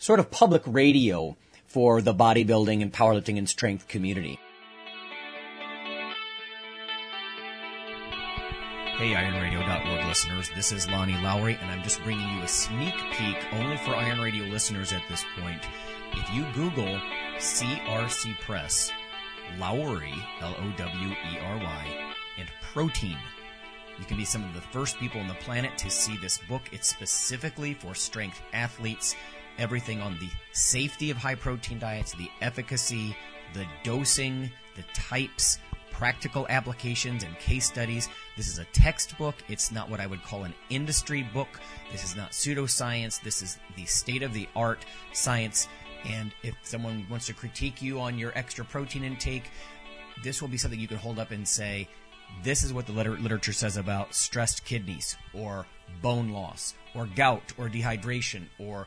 Speaker 7: sort of public radio for the bodybuilding and powerlifting and strength community.
Speaker 8: Hey, IronRadio.org listeners, this is Lonnie Lowery, and I'm just bringing you a sneak peek only for Iron Radio listeners at this point. If you Google CRC Press, Lowery, L-O-W-E-R-Y, and protein, you can be some of the first people on the planet to see this book. It's specifically for strength athletes, everything on the safety of high protein diets, the efficacy, the dosing, the types,
Speaker 1: practical applications and case studies. This is a textbook. It's not what I would call an industry book. This is not pseudoscience. This is the state of the art science. And if someone wants to critique you on your extra protein intake, this will be something you can hold up and say, this is what the liter- literature says about stressed kidneys or bone loss or gout or dehydration or